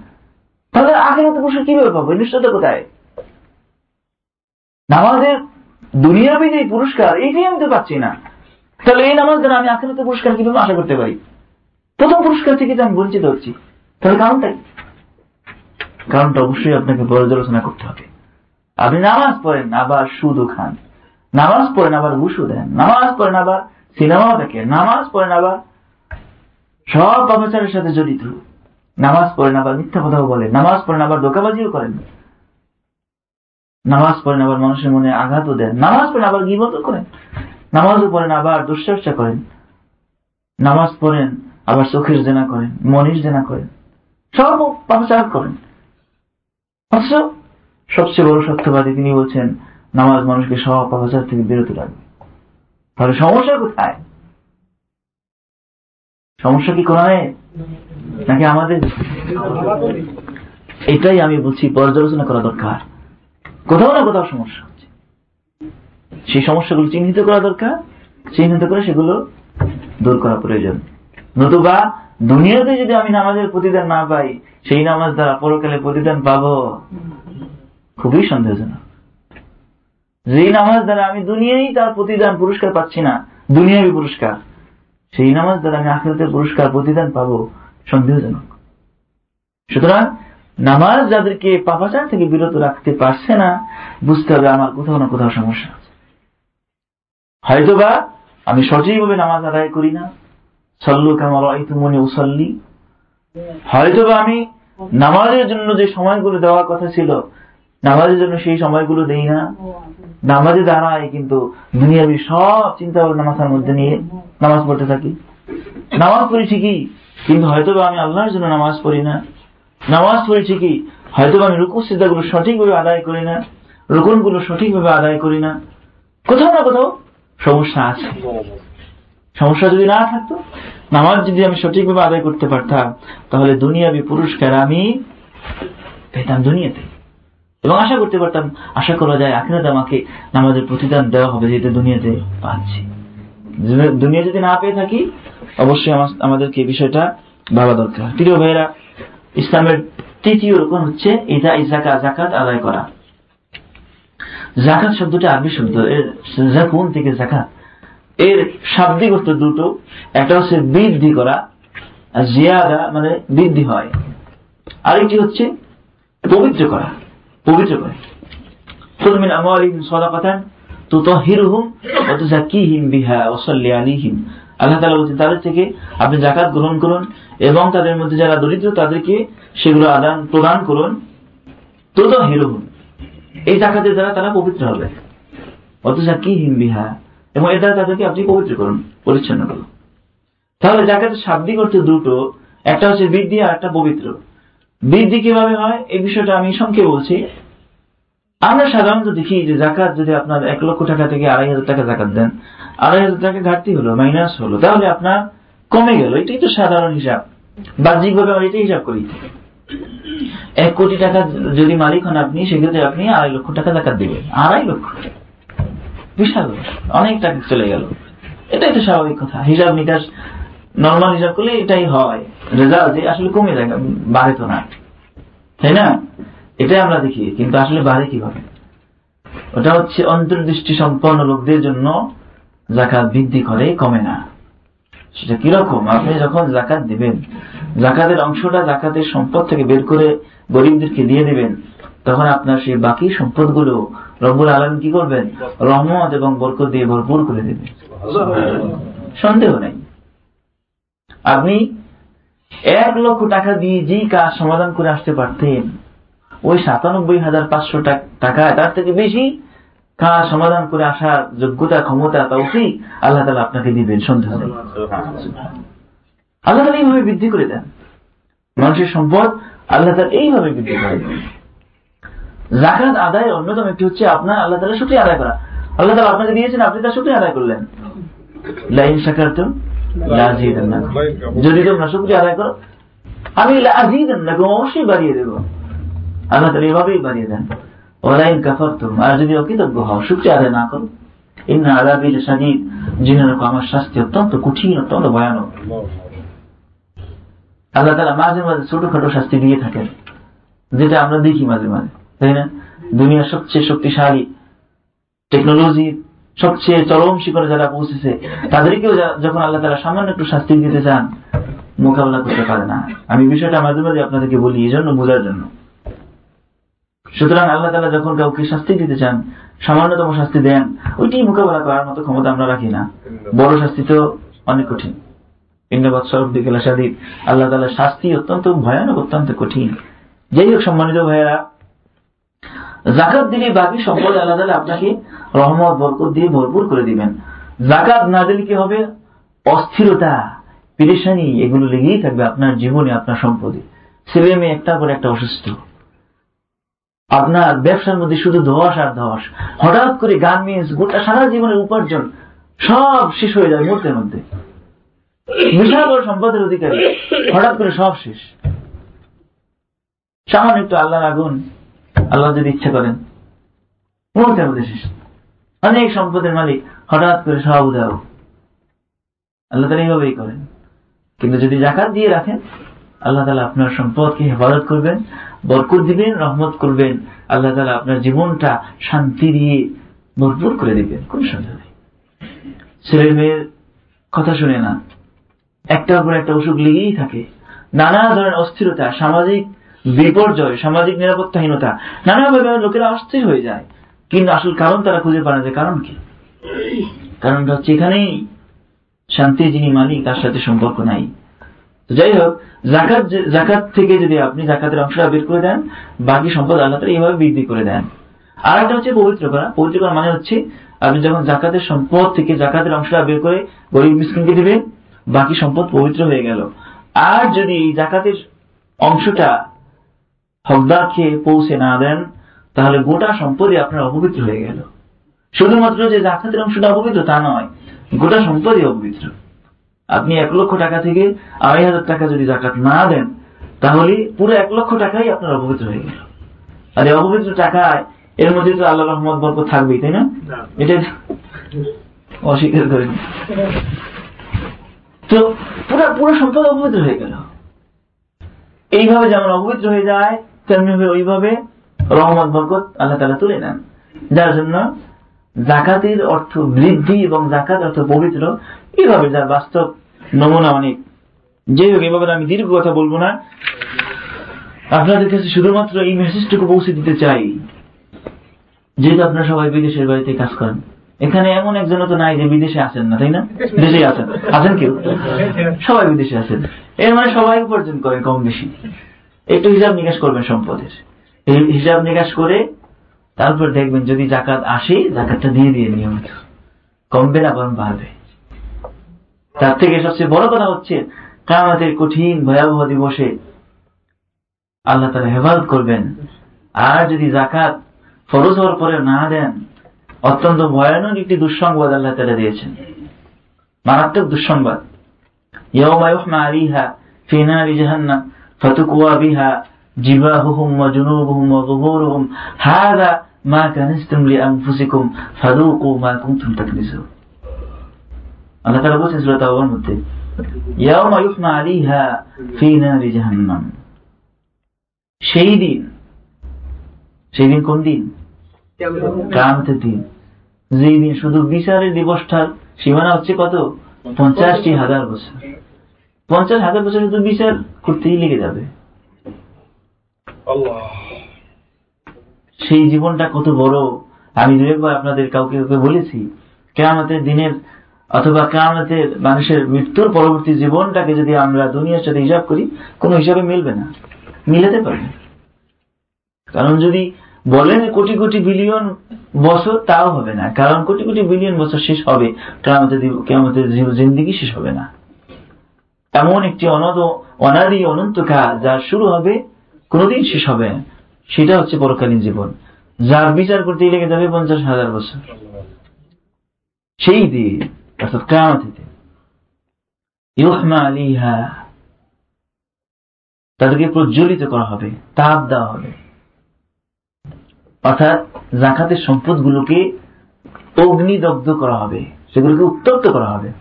তাহলে আগের মতো পুরস্কার কীভাবে পাবো? নিশ্চয়তা কোথায়? নামাজের দুনিয়াবি যে পুরস্কার এইটাই আমি তো পাচ্ছি না। তাহলে এই নামাজ দ্বারা আমি আখেরাতে পুরস্কার কীভাবে আশা করতে পারি? প্রথম পুরস্কার থেকে আমি বঞ্চিত হচ্ছি। তাহলে কারণটা কারণটা অবশ্যই আপনাকে পর্যালোচনা করতে হবে। আপনি নামাজ পড়েন, আবার সুদও খান। নামাজ পড়েন, আবার ঘুষও দেন। নামাজ পড়েন, আবার সিনেমাও দেখেন। নামাজ পড়েন, আবার সব পাপাচারের সাথে জড়িত। নামাজ পড়েন, আবার মিথ্যা কথাও বলেন। নামাজ পড়েন, আবার দোকাবাজিও করেন। নামাজ পড়েন, আবার মানুষের মনে আঘাতও দেন। নামাজ পড়েন, আবার গিবত করেন। নামাজও পড়েন, আবার দুশ্চর্চা করেন। নামাজ পড়েন, আবার চোখের জেনা করেন, মনির জেনা করেন। সব পাপাচার করেন। অথচ সবচেয়ে বড় সত্যবাদী তিনি বলছেন, নামাজ মানুষকে সব পাপাচার থেকে বিরত রাখবে। তাহলে সমস্যা কোথায়? সমস্যা কি কোরআনে? নাকি আমাদের? এটাই আমি বলছি, পর্যালোচনা করা দরকার। কোথাও না কোথাও সমস্যা হচ্ছে। সেই সমস্যাগুলো চিহ্নিত করা দরকার, চিহ্নিত করে সেগুলো দূর করা প্রয়োজন। নতুবা দুনিয়াতে যদি আমি নামাজের প্রতিদান না পাই, সেই নামাজ দ্বারা পরকালে প্রতিদান পাবো, খুবই সন্দেহজনক। যেই নামাজ দ্বারা আমি দুনিয়ায় তার প্রতিদান পুরস্কার পাচ্ছি না, দুনিয়াবি পুরস্কার, সেই নামাজ দ্বারা আমি আখেরাতের পুরস্কার প্রতিদান পাবো, সন্দেহজনক। সুতরাং নামাজ যাদেরকে পাপাচার থেকে বিরত রাখতে পারছে না, বুঝতে হবে আমার কোথাও না কোথাও সমস্যা আছে। হয়তোবা আমি সঠিকভাবে নামাজ আদায় করি না। সল্লু কামাল মনে উসল্লি। হয়তোবা আমি নামাজের জন্য যে সময়গুলো দেওয়ার কথা ছিল, নামাজের জন্য সেই সময়গুলো দেই না। নামাজে দাঁড়ায় কিন্তু দুনিয়াবি সব চিন্তা ভাবনা মাথার মধ্যে নিয়ে নামাজ পড়তে থাকি। নামাজ পড়ি ঠিকই, কিন্তু হয়তো আমি আল্লাহর জন্য নামাজ পড়ি না। নামাজ পড়ি ঠিকই হয়তো আমি রুকু সিদ্ধাগুলো সঠিকভাবে আদায় করি না, রুকুনগুলো সঠিকভাবে আদায় করি না। কোথাও না কোথাও সমস্যা আছে। সমস্যা যদি না থাকতো, নামাজ যদি আমি সঠিকভাবে আদায় করতে পারতাম, তাহলে দুনিয়াবি পুরস্কার আমি পেতাম দুনিয়াতে। এবং আশা করতে পারতাম, আশা করা যায় আখিরাতে আমাকে নামাজের প্রতিদান দেওয়া হবে যেটা দুনিয়াতে পাচ্ছি। দুনিয়া যদি না পেয়ে থাকি, অবশ্যই আমাদেরকে বিষয়টা ভাবা দরকার। প্রিয় ভাইয়েরা ইসলামের তৃতীয় রকম হচ্ছে এটা ইজাকা জাকাত আদায় করা। জাকাত শব্দটা আরবি শব্দ। এর জাকুন থেকে জাকাত এর শাব্দিক অর্থ দুটো। একটা হচ্ছে বৃদ্ধি করা, আর জিয়াদা মানে বৃদ্ধি হয়। আরেকটি হচ্ছে পবিত্র করা, পবিত্র করে। খুদমিন আমালিহিম সাদাকাতান তুতাহিরুহুম ওয়া তুযাক্কিহিম বিহা ওয়া সাল্লি আলাইহিম। আল্লাহ তাআলা বলছেন, তাদের থেকে আপনি জাকাত গ্রহণ করুন এবং তাদের মধ্যে যারা দরিদ্র, তাদেরকে সেগুলো আদান প্রদান করুন। তো তো তুতাহিরুহুম এই জাকাতের দ্বারা তারা পবিত্র হবে। ওয়া তুযাক্কিহিম বিহা এবং এর দ্বারা তাদেরকে আপনি পবিত্র করুন, পরিচ্ছন্ন করুন। তাহলে জাকাতের শাব্দিক অর্থ দুটো, একটা হচ্ছে বৃদ্ধি আর একটা পবিত্র। বৃদ্ধি কীভাবে হয়? এই বিষয়টা আমি সংক্ষেপে বলছি। আমরা সাধারণত দেখি যে জাকাত যদি আপনার এক লক্ষ টাকা থেকে আড়াই হাজার টাকা জাকাত দেন, আড়াই হাজার টাকা ঘাটতি হলো মাইনাস হলো, তাহলে আপনার কমে গেল। এটাই তো সাধারণ হিসাব। বাহ্যিকভাবে আমরা এটাই হিসাব করি। এক কোটি টাকা যদি মালিক হন আপনি, সেক্ষেত্রে আপনি আড়াই লক্ষ টাকা জাকাত দিবেন। আড়াই লক্ষ বিশাল অনেক টাকা চলে গেল। এটাই তো স্বাভাবিক কথা। হিসাব নিকাশ নর্মাল হিসাব করলে এটাই হয়। রেজাল্ট আসলে কমে যায়, বাড়ে তো না। তাই না? এটাই আমরা দেখি, কিন্তু আসলে বাড়ে কীভাবে? ওটা হচ্ছে অন্তর্দৃষ্টি সম্পন্ন লোকদের জন্য জাকাত বৃদ্ধি করে, কমে না। সেটা কীরকম? আপনি যখন জাকাত দিবেন জাকাতের অংশটা জাকাতের সম্পদ থেকে বের করে গরিবদেরকে দিয়ে দিবেন, তখন আপনার সেই বাকি সম্পদগুলো রব্বুল আলম কি করবেন? রহমত এবং বরকত দিয়ে ভরপুর করে দেবেন। সন্দেহ নেই। আপনি এক লক্ষ টাকা দিয়ে যেই কাজ সমাধান করে আসতে পারতেন ওই সাতানব্বই হাজার পাঁচশো টাকা তার থেকে বেশি কাজ সমাধান করে আসার যোগ্যতা, ক্ষমতা, তৌফিক আল্লাহ তালা আপনাকে দিবেন সন্দেহ নেই আল্লাহ তালা এইভাবে বৃদ্ধি করে দেন। মানুষের সম্পদ আল্লাহ তালা এইভাবে বৃদ্ধি করে দেন। জাকাত আদায়ের অন্যতম একটি হচ্ছে আপনার আল্লাহ তালা শুক্রিয়া আদায় করা। আল্লাহ তালা আপনাকে দিয়েছেন, আপনি তার শুক্রিয়া আদায় করলেন। লাইন শাকারতুম যদি তোমরা শুক্রিয়া আদায় করো, আমি অবশ্যই বাড়িয়ে দেব। আল্লাহ তালা এভাবেই বাড়িয়ে দেন। ওলাইন কাফারতুম, আর যদি অকৃতজ্ঞ হও, শুক্রিয়া আদায় না করো। ইন্না আদাবিল সাদিদ জেনে রাখো আমার শাস্তি অত্যন্ত কঠিন, অত্যন্ত ভয়ানক। আল্লাহ তালা মাঝে মাঝে ছোটখাটো শাস্তি দিয়ে থাকেন, যেটা আমরা দেখি মাঝে মাঝে, তাই না? দুনিয়ার সবচেয়ে শক্তিশালী টেকনোলজি সবচেয়ে চরম শিখরে যারা পৌঁছেছে, তাদেরকেও যখন আল্লাহ তালা সামান্য একটু শাস্তি দিতে চান, মোকাবেলা করতে পারে না। আমি বিষয়টা মাঝে মাঝে আপনাদেরকে বলি এই জন্য বোঝার জন্য। সুতরাং আল্লাহ তালা যখন কাউকে শাস্তি দিতে চান, সামান্যতম শাস্তি দেন ওইটি মোকাবেলা করার মতো ক্ষমতা আমরা রাখি না। বড় শাস্তি তো অনেক কঠিন। ইন্দ্রবাদ সরফ দিকে আল্লাহ তালা শাস্তি অত্যন্ত ভয়ানক, অত্যন্ত কঠিন। যাই হোক, সম্মানিত ভাইয়েরা জাকাত দিলে বাকি সম্পদ আল্লাহ তালা আপনাকে রহমত, বরকত দিয়ে ভরপুর করে দিবেন। জাকাত না দিলে কি হবে? অস্থিরতা, পেরেশানি, এগুলো লেগেই থাকবে আপনার জীবনে, আপনার সম্পদে। ছেলে মেয়ে একটা করে একটা অসুস্থ। আপনার ব্যবসার মধ্যে শুধু ধস আর ধস। হঠাৎ করে গার্মেন্টস গোটা সারা জীবনের উপার্জন সব শেষ হয়ে যাবে মুহূর্তের মধ্যে। বিশাল সম্পদের অধিকারী। হঠাৎ করে সব শেষ। সামান্য একটু আল্লাহর আগুন, আল্লাহ যদি ইচ্ছা করেন, মুহূর্তের মধ্যে শেষ। অনেক সম্পদের মালিক হঠাৎ করে সব উদাহ আল্লাহ তালা এইভাবেই করেন। কিন্তু যদি জাকাত দিয়ে রাখেন, আল্লাহ তালা আপনার সম্পদকে হেফাজত করবেন। বরকত দিবেন, রহমত করবেন। আল্লাহ তালা আপনার জীবনটা শান্তি দিয়ে ভরপুর করে দিবেন, কোন সন্দেহ নেই। ছেলে মেয়ের কথা শুনে না, একটার পর একটা অসুখ লেগেই থাকে। নানা ধরনের অস্থিরতা, সামাজিক বিপর্যয়, সামাজিক নিরাপত্তাহীনতা নানাভাবে লোকেরা অস্থির হয়ে যায়। কিন্তু আসল কারণ তারা খুঁজে পায় না যে কারণ কি। কারণটা হচ্ছে এখানেই শান্তি যিনি মালিক, তার সাথে সম্পর্ক নাই। যাই হোক জাকাত জাকাত থেকে যদি আপনি জাকাতের অংশটা বের করে দেন, বাকি সম্পদ আল্লাহ তালা এইভাবে বৃদ্ধি করে দেন। আর একটা হচ্ছে পবিত্র করা। পবিত্র করা মানে হচ্ছে, আপনি যখন জাকাতের সম্পদ থেকে জাকাতের অংশটা বের করে গরিব মিসকিনকে দিবেন, বাকি সম্পদ পবিত্র হয়ে গেল। আর যদি এই জাকাতের অংশটা হকদার খেয়ে পৌঁছে না দেন, তাহলে গোটা সম্পদই আপনার অপবিত্র হয়ে গেল। শুধুমাত্র যে জাকাতের অংশটা অপবিত্র তা নয়, গোটা সম্পদই অপবিত্র। আপনি এক লক্ষ টাকা থেকে আড়াই হাজার টাকা যদি জাকাত না দেন তাহলে পুরো এক লক্ষ টাকাই আপনার অপবিত্র হয়ে গেল। আর এই অপবিত্র টাকায় এর মধ্যে তো আল্লাহ রহমত বরক থাকবেই তাই না? এটা অস্বীকার করেন। তো পুরো পুরো সম্পদ অপবিত্র হয়ে গেল। এইভাবে যেমন অপবিত্র হয়ে যায় তেমনি ওইভাবে রহমত বরকত আল্লাহ তালা তুলে নেন। যার জন্য জাকাতের অর্থ বৃদ্ধি এবং জাকাত অর্থ পবিত্র এইভাবে যার বাস্তব নমুনা অনেক যে হোক, এভাবে আমি দীর্ঘ কথা বলব না। আপনাদের কাছে শুধুমাত্র এই মেসেজটুকু পৌঁছে দিতে চাই যেহেতু আপনারা সবাই বিদেশের বাড়িতে কাজ করেন। এখানে এমন একজন তো নাই যে বিদেশে আছেন না, তাই না? দেশে আছেন। আছেন কেউ? সবাই বিদেশে আছেন। এর মানে সবাই উপার্জন করেন কম বেশি। একটু হিসাব নিকাশ করবেন সম্পদের। হিসাব নিকাশ করে তারপর দেখবেন যদি জাকাত আসে, জাকাতটা দিয়ে দিয়ে নিয়মিত। কমবে না, বরং বাড়বে। তার থেকে সবচেয়ে বড় কথা হচ্ছে কামাতের কঠিন ভয়াবহ দিবসে আল্লাহ তারা হেফাজত করবেন। আর যদি জাকাত ফরজ হওয়ার পরে না দেন, অত্যন্ত ভয়ানক একটি দুঃসংবাদ আল্লাহ তালা দিয়েছেন। মারাত্মক দুঃসংবাদ। মা কানাস্তুম লিআনফুসিকুম ফাদুকু মা কুনতুম তাকনিসুন আল্লাহ তাআলা বলেছেন সূরা তাওবার মধ্যে ইয়াউমা ইউহমা আলাইহা ফি নারি জাহান্নাম। সেই দিন সেই দিন কোন দিন? ক্রান্তের দিন। যেই দিন শুধু বিচারের দিবসটার সীমানা হচ্ছে কত? পঞ্চাশটি হাজার বছর। পঞ্চাশ হাজার বছর শুধু বিচার করতেই লেগে যাবে। সেই জীবনটা কত বড় আমি দু একবার আপনাদের কাউকে কাউকে বলেছি কেয়ামতের দিনের অথবা কেয়ামতের মানুষের মৃত্যুর পরবর্তী জীবনটাকে যদি আমরা দুনিয়ার সাথে হিসাব করি, কোন হিসাবে মিলবে না। মিলাতে পারবে। কারণ যদি বলেন কোটি কোটি বিলিয়ন বছর, তাও হবে না। কারণ কোটি কোটি বিলিয়ন বছর শেষ হবে, কেয়ামতের কেয়ামতের জিন্দিগি শেষ হবে না। এমন একটি অনদ অনাদি অনন্ত কাজ যা শুরু হবে, কোনোদিন শেষ হবে সেটা হচ্ছে পরকালীন জীবন। যার বিচার করতে লেগে যাবে পঞ্চাশ হাজার বছর। সেই অর্থাৎ কামাতিতে আলিহা তাদেরকে প্রজ্বলিত করা হবে, তাপ দেওয়া হবে। অর্থাৎ জাকাতের সম্পদগুলোকে অগ্নিদগ্ধ করা হবে, সেগুলোকে উত্তপ্ত করা হবে।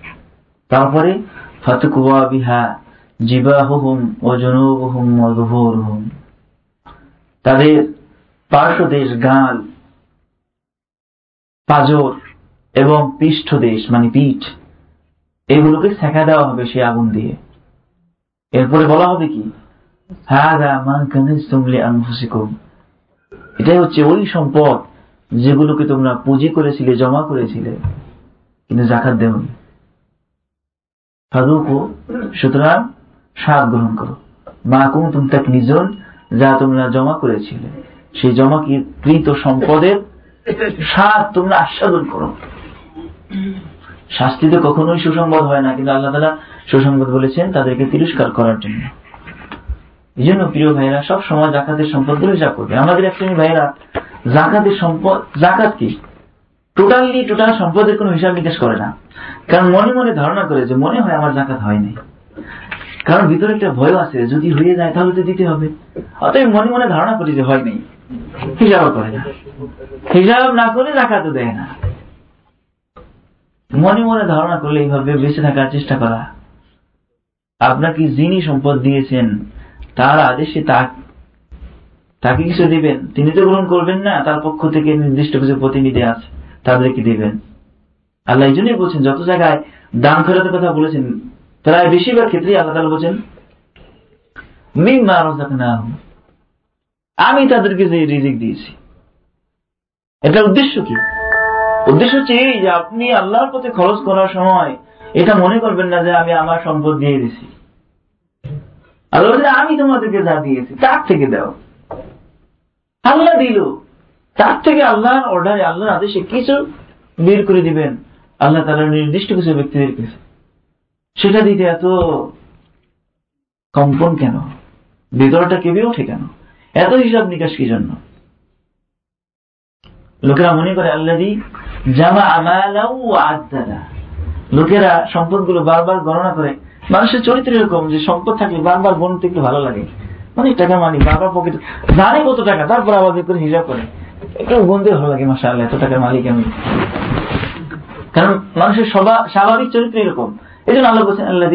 তারপরে, ফাতুকুয়া বিহা জিবাহুম ও জনুবহুম ও দুহুরহুম তাদের পার্শ্বদেশ গাল, পাজর এবং পৃষ্ঠদেশ মানে পিঠ, এগুলোকে শেখা দেওয়া হবে সে আগুন দিয়ে। এরপরে বলা হবে কি? এটাই হচ্ছে ওই সম্পদ যেগুলোকে তোমরা পুঁজি করেছিলে, জমা করেছিলে, কিন্তু জাকাত দেওনি। ফাদুকো, সুতরাং স্বাদ গ্রহণ করো। মা কুম তুমি তাকে নিজন যা তোমরা জমা করেছিলে। সেই জমা কৃত সম্পদের স্বাদ তোমরা আস্বাদন করো। শাস্তিতে কখনোই সুসংবাদ হয় না, কিন্তু আল্লাহ তালা সুসংবাদ বলেছেন তাদেরকে তিরস্কার করার জন্য। এই জন্য প্রিয় ভাইরা সব সময় জাকাতের সম্পদগুলো হিসাব করবে। আমাদের এক শ্রেণি ভাইরা জাকাতের সম্পদ, জাকাত কি? টোটালি টোটাল সম্পদের কোনো হিসাব নিকাশ করে না। কারণ মনে মনে ধারণা করে যে মনে হয় আমার জাকাত হয়নি কারণ ভিতরে একটা ভয় আছে, যদি হয়ে যায় তাহলে তো দিতে হবে। অতএব মনে মনে ধারণা করি যে হয়নি হিসাব করে না। হিসাব না করে জাকাতও দেয় না। মনে মনে ধারণা করলে এইভাবে বেঁচে থাকার চেষ্টা করা। আপনাকে যিনি সম্পদ দিয়েছেন, তার আদেশে তাকে কিছু দিবেন? তিনি তো গ্রহণ করবেন না, তার পক্ষ থেকে নির্দিষ্ট কিছু প্রতিনিধি আছে তাদেরকে দিবেন। আল্লাহ এই জন্যই বলছেন, যত জায়গায় দান ফেরতের কথা বলেছেন, প্রায় বেশিরভাগ ক্ষেত্রেই আল্লাহ তালা বলছেন আমি তাদেরকে যে রিজিক দিয়েছি। এটা উদ্দেশ্য কি? উদ্দেশ্য হচ্ছে এই যে আপনি আল্লাহর পথে খরচ করার সময় এটা মনে করবেন না যে আমি আমার সম্পদ দিয়ে দিছি। আল্লাহ আমি তোমাদেরকে যা দিয়েছি, তার থেকে দাও। আল্লাহ দিল। তার থেকে আল্লাহর অর্ডারে আল্লাহর আদেশে কিছু বের করে দিবেন। আল্লাহ তালা নির্দিষ্ট কিছু ব্যক্তিদের কাছে সেটা দিতে এত কম্পন কেন? ভেতরটা কেঁপে ওঠে কেন? এত হিসাব নিকাশ কি জন্য? লোকেরা মনে করে, আল্লাহ জামা আমালাউ আদালা লোকেরা সম্পদগুলো বারবার গণনা করে। মানুষের চরিত্র এরকম যে সম্পদ থাকলে বারবার গণতে একটু ভালো লাগে। অনেক টাকা মানি বাবার পকেট জানে কত টাকা, তারপর আবার করে হিসাব করে। একটু বন্ধু ভালো লাগে মাসা আল্লাহ এত টাকার মালিক আমি। কারণ মানুষের স্বাভাবিক চরিত্র এরকম। এই জন্য আল্লাহ বলছেন আল্লাহ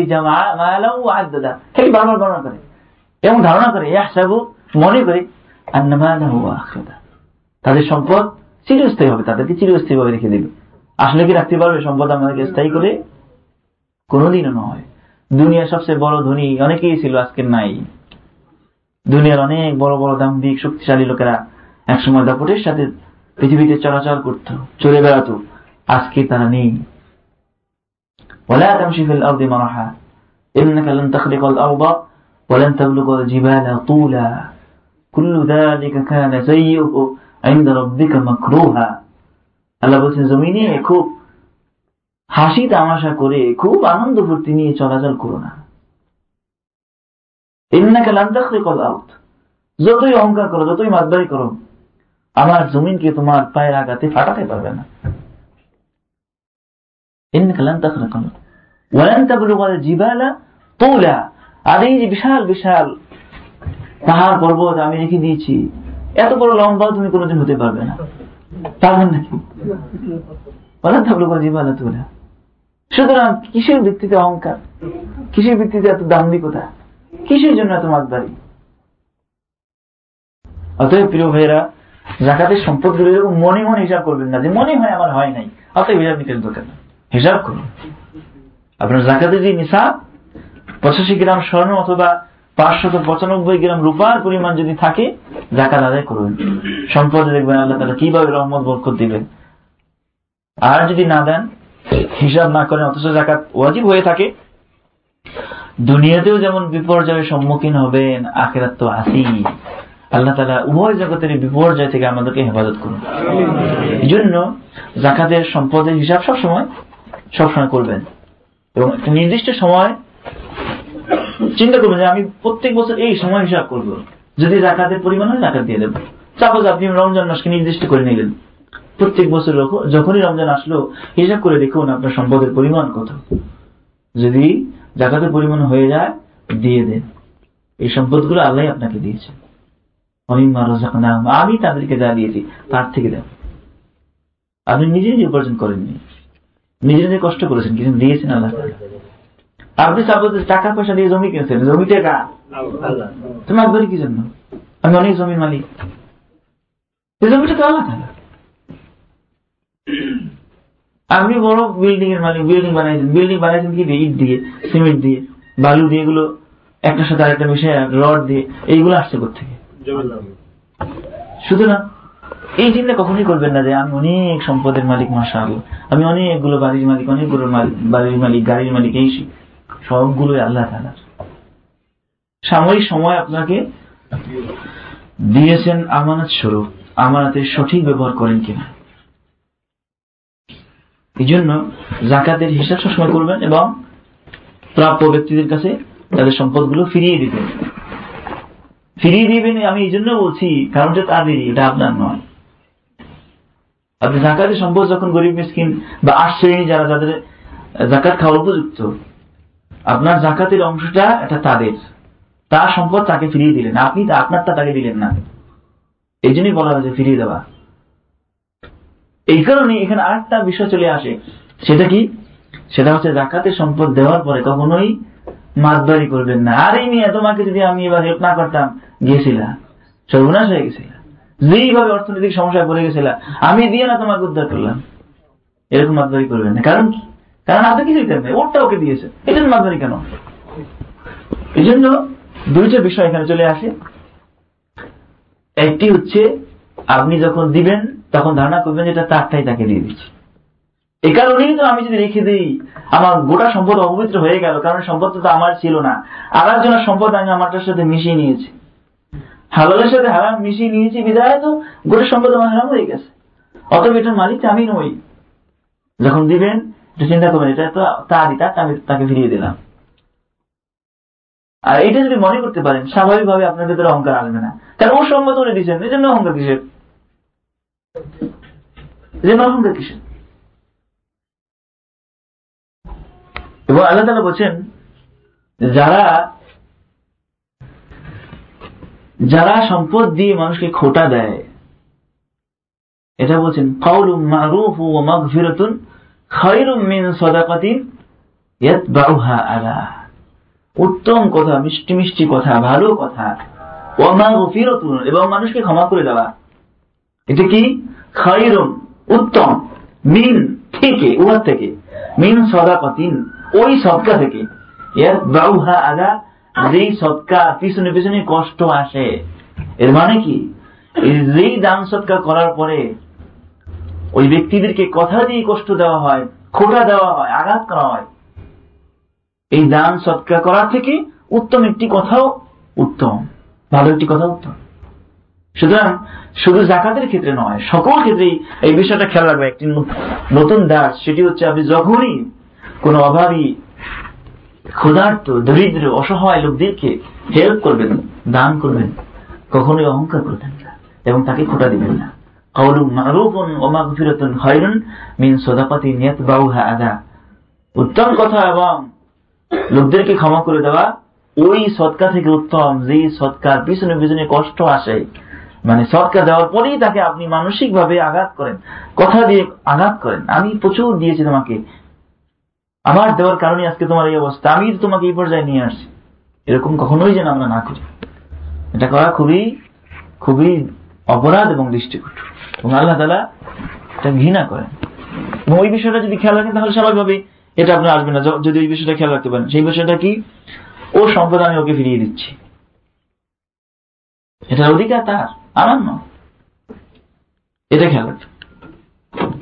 দাদা খালি বারবার বর্ণনা করে। এবং ধারণা করে, ইয়াহসাবু, মনে করে তাদের সম্পদ চিরস্থায়ী হবে তাদেরকে চিরস্থায়ী ভাবে রেখে দেবে আসলে কি রাখতে পারবে সম্পদ আমাদেরকে স্থায়ী করে কোনোদিনও নয় দুনিয়ার সবচেয়ে বড় ধনী অনেকেই ছিল আজকে নাই দুনিয়ার অনেক বড় বড় দাম্ভিক শক্তিশালী লোকেরা একসময় দাপটের সাথে পৃথিবীতে চলাচল করত চলে বেড়াতো আজকে তারা নেই ولا تمشي في الأرض مرحا إنك لن تخلق الأرض ولن تبلغ الجبال طولا كل ذلك كان سيئه عند ربك مكروها আল্লাহ বলছেন, জমিনে খুব হাসি তামাশা করে, খুব আনন্দ ফুর্তি নিয়ে চলাচল করো না। যতই অহংকার করো, যতই মাতবারি করো, আমার জমিনকে তোমার পায়ের আঘাতে ফাটাতে পারবে না। আর এই যে বিশাল বিশাল পাহাড় পর্বত আমি রেখে দিয়েছি এত বড় লম্বা তুমি কোনোদিন হতে পারবে না। পারবেন নাকি ওয়ালান তাবলুগ আল জিবালা তুলা সুতরাং কিসের ভিত্তিতে অহংকার? কিসের ভিত্তিতে এত দাম্ভিকতা? কিসের জন্য এত মাতবাড়ি? অতএব প্রিয় ভাইরা জাকাতের সম্পদগুলো এরকম মনে মনে হিসাব করবেন না যে মনে হয় আমার হয় নাই। অতএব হিসাব নিতে দরকার না হিসাব করুন। আপনার জাকাতের যে নিসাব, পঁচাশি গ্রাম স্বর্ণ অথবা পাঁচশত পঁচানব্বই গ্রাম রূপার পরিমাণ যদি থাকে জাকাত আদায় করবেন সম্পদে দেখবেন আল্লাহ তালা কীভাবে রহমত বরকত দিবেন। আর যদি না দেন, হিসাব না করেন, অথচ জাকাত ওয়াজিব হয়ে থাকে। দুনিয়াতেও যেমন বিপর্যয়ের সম্মুখীন হবেন, আখেরাত তো আসি আল্লাহ তালা উভয় জগতের বিপর্যয় থেকে আমাদেরকে হেফাজত করুন। এই জন্য জাকাতের সম্পদের হিসাব সবসময় সবসময় করবেন। এবং একটা নির্দিষ্ট সময় চিন্তা করবেন যে আমি প্রত্যেক বছর এই সময় হিসাব করব। যদি জাকাতের পরিমাণ হয় জাকাত দিয়ে দেবো। সাপোজ আপনি রমজান মাসকে নির্দিষ্ট করে নিলেন। প্রত্যেক বছর যখনই রমজান আসলো, হিসাব করে দেখুন আপনার সম্পদের পরিমাণ কত। যদি জাকাতের পরিমাণ হয়ে যায়, দিয়ে দেন। এই সম্পদগুলো আল্লাহ আপনাকে দিয়েছে। আমি তাদেরকে যা দিয়েছি, তার থেকে দেন আপনি নিজে নিজে উপার্জন করেননি। নিজে নিজে কষ্ট করেছেন কিছু দিয়েছেন আল্লাহ আপনি সাপোজ টাকা পয়সা দিয়ে জমি কিনেছেন, জমিতে কা তোমার ধরি কি জন্য? আমি অনেক জমির মালিক। জমিটা তো আল্লাহ আপনি বড় বিল্ডিং এর মালিক বিল্ডিং বানাইছেন। বিল্ডিং বানাইছেন কি দিয়ে? ইট দিয়ে সিমেন্ট দিয়ে, বালু দিয়ে, এগুলো একটার সাথে আরেকটা মিশে রড দিয়ে, এইগুলো আসছে থেকে সুতরাং এই চিন্তা কখনই করবেন না যে আমি অনেক সম্পদের মালিক মাসাল আমি অনেকগুলো বাড়ির মালিক, অনেকগুলো বাড়ির মালিক, গাড়ির মালিক, এই সবগুলো আল্লাহ তালার সাময়িক সময় আপনাকে দিয়েছেন আমানত স্বরূপ, আমানতের সঠিক ব্যবহার করেন কিনা। এই জন্য জাকাতের হিসাব সবসময় করবেন এবং প্রাপ্য ব্যক্তিদের কাছে তাদের সম্পদগুলো ফিরিয়ে দিবেন। ফিরিয়ে দিবেন আমি এই জন্য বলছি, কারণটা তাদেরই, এটা আপনার নয়। আপনি জাকাতের সম্পদ যখন গরিব, মিসকিন বা আট শ্রেণি যারা, যাদের জাকাত খাওয়া উপযুক্ত আপনার জাকাতের অংশটা এটা তাদের। তার সম্পদ তাকে ফিরিয়ে দিলেন। আপনি আপনারটা তাকে দিলেন না। এই জন্যই বলা হয়েছে ফিরিয়ে দেওয়া। এই কারণে এখানে আরেকটা বিষয় চলে আসে। সেটা কি? সেটা হচ্ছে জাকাতের সম্পদ দেওয়ার পরে কখনোই মাতবাড়ি করবেন না। আর এই নিয়ে তোমাকে যদি আমি এবার হেল্প না করতাম গিয়েছিলাম সর্বনাশ হয়ে গেছিল। যেইভাবে অর্থনৈতিক সমস্যায় পড়ে গেছিলাম আমি দিয়ে না তোমাকে উদ্ধার করলাম। এরকম মাতবাড়ি করবেন না। কারণ কি? কারণ আপনি কিছুই দেন নাই, ওরটা ওকে দিয়েছে। জন্য মাতবাড়ি কেন? এই জন্য দুইটা বিষয় এখানে চলে আসে। একটি হচ্ছে, আপনি যখন দিবেন, তখন ধারণা করবেন যে এটা তারটাই তাকে দিয়ে দিচ্ছি। এ কারণেই তো আমি যদি রেখে দিই, আমার গোটা সম্পদ অপবিত্র হয়ে গেল, কারণ সম্পদ তো আমার ছিল না। আর একজনের সম্পদ আমি আমারটার সাথে মিশিয়ে নিয়েছি। হালালের সাথে হারাম মিশিয়ে নিয়েছি, বিদায় তো গোটা সম্পদ আমার হারাম হয়ে গেছে। অতএব এটার মালিক আমি নই। যখন দিবেন এটা চিন্তা করবেন, এটা তো তারই, তার আমি তাকে ফিরিয়ে দিলাম। আর এটা যদি মনে করতে পারেন, স্বাভাবিকভাবে আপনার ভেতরে অহংকার আসবে না। কারণ ওর সম্মত উনি দিচ্ছেন, এই জন্য অহংকার কিসের? অহংকার কিসের? এবং আল্লাহ তালা বলছেন, যারা যারা সম্পদ দিয়ে মানুষকে খোটা দেয়, এটা বলছেন কাউলুম মারুফ ও মাগফিরাতুন খায়রুম মিন সাদাকাতিন ইয়াতবাউহা আলা। উত্তম কথা, মিষ্টি মিষ্টি কথা, ভালো কথা। ওমা গফিরাতুন, এবং মানুষকে ক্ষমা করে দেওয়া। এটা কি? খায়রুম উত্তম, মিন থেকে, উহার থেকে। মিন সাদাকাতিন, ওই সদকা থেকে। ইয়াতবাউহা আলা, যেই সৎকা পিছনে পিছনে কষ্ট আসে। এর মানে কি? যেই দান সৎকা করার পরে ওই ব্যক্তিদেরকে কথা দিয়ে কষ্ট দেওয়া হয় খোটা দেওয়া হয়, আঘাত করা হয়। এই দান সৎকা করার থেকে উত্তম একটি কথাও উত্তম। ভালো একটি কথা উত্তম। সুতরাং শুধু জাকাতের ক্ষেত্রে নয়, সকল ক্ষেত্রেই এই বিষয়টা খেয়াল রাখবে। একটি নতুন দাস, সেটি হচ্ছে আপনি যখনই কোন অভাবী, ক্ষুধার্ত, দরিদ্র, অসহায় লোকদেরকে হেল্প করবেন, দান করবেন, কখনোই অহংকার করবেন না এবং তাকে খোটা দিবেন না। উত্তম কথা এবং লোকদেরকে ক্ষমা করে দেওয়া ওই সৎকা থেকে উত্তম, যেই সৎকার পিছনে পিছনে কষ্ট আসে। মানে দেওয়ার পরেই তাকে আপনি মানসিক ভাবে আঘাত করেন। কথা দিয়ে আঘাত করেন। আমি প্রচুর দিয়েছি তোমাকে। আমার দেওয়ার কারণে আজকে তোমার এই অবস্থা। আমি তোমাকে এই পর্যায়ে নিয়ে আসছি। এরকম কখনোই যেন আমরা না করি। এটা করা খুবই খুবই অপরাধ এবং দৃষ্টিকটু। এবং আল্লাহ তালা এটা ঘৃণা করেন। এবং ওই বিষয়টা যদি খেয়াল রাখেন, তাহলে স্বাভাবিকভাবে এটা আপনার আসবে না। যদি ওই বিষয়টা খেয়াল রাখতে পারেন, সেই বিষয়টা কি? ও সম্পদ আমি ওকে ফিরিয়ে দিচ্ছি। এটার অধিকার তার, আমার নয়। এটা খেয়াল রাখবে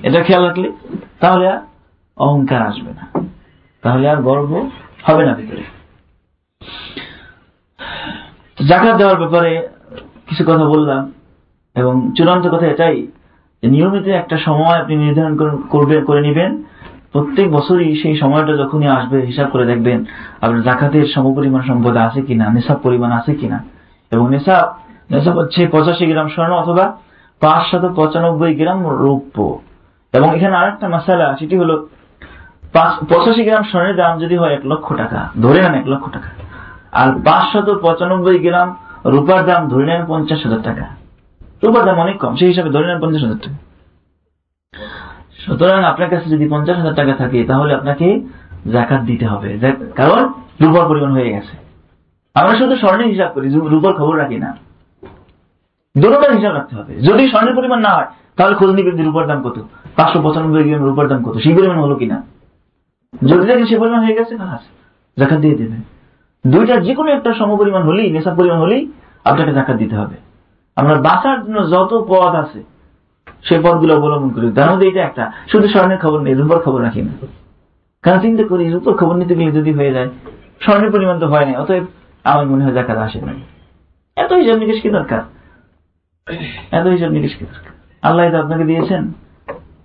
এটা খেয়াল রাখলে তাহলে আর অহংকার আসবে না। তাহলে আর গর্ব হবে না ভিতরে। জাকাত দেওয়ার ব্যাপারে কিছু কথা বললাম। এবং চূড়ান্ত কথা এটাই নিয়মিত একটা সময় আপনি নির্ধারণ করবেন করে নিবেন। প্রত্যেক বছরই সেই সময়টা যখনই আসবে, হিসাব করে দেখবেন আপনার জাকাতের সমপরিমাণ সম্পদ আছে কিনা নেশাব পরিমাণ আছে কিনা। এবং নেশাব নেশাব হচ্ছে পঁচাশি গ্রাম স্বর্ণ অথবা পাঁচশত পঁচানব্বই গ্রাম রৌপ্য। এবং এখানে আরেকটা মশালা, সেটি হলো পঁচাশি গ্রাম স্বর্ণের দাম যদি হয় এক লক্ষ টাকা, ধরে নেন এক লক্ষ টাকা। আর পাঁচশত পঁচানব্বই গ্রাম রূপার দাম ধরে নেন পঞ্চাশ হাজার টাকা। রূপার দাম অনেক কম, সেই হিসাবে ধরে নেন পঞ্চাশ হাজার টাকা। সুতরাং আপনার কাছে যদি পঞ্চাশ হাজার টাকা থাকে, তাহলে আপনাকে জাকাত দিতে হবে। কারণ রূপার পরিমাণ হয়ে গেছে। আমরা শুধু স্বর্ণের হিসাব করি রূপার খবর রাখি না। দুটোটার হিসাব রাখতে হবে। যদি স্বর্ণের পরিমাণ না হয়, তাহলে খোঁজ নিবেন যে রূপার দাম কত? পাঁচশো পঁচানব্বই গ্রাম রূপার দাম কত? সেই পরিমাণ হলো কিনা? যদি দেখেন সে পরিমাণ হয়ে গেছে জাকাত দিয়ে দেবেন। দুইটার যে কোনো একটা সম পরিমাণ হলেই নেশা পরিমাণ হলেই আপনাকে জাকাত দিতে হবে। আমরা বাঁচার জন্য যত পথ আছে সেই পথগুলো অবলম্বন করি তার মধ্যে এটা একটা। শুধু স্বর্ণের খবর নেই রূপার খবর রাখি না। কারণ চিন্তা করি রূপার খবর নিতে গেলে যদি হয়ে যায় স্বর্ণের পরিমাণ তো হয় না অতএব আমার মনে হয় জাকাত আসে না। এত হিসাব নিকেশ কি দরকার? এত হিসাব নিকেশ কি দরকার? আল্লাহ তো আপনাকে দিয়েছেন।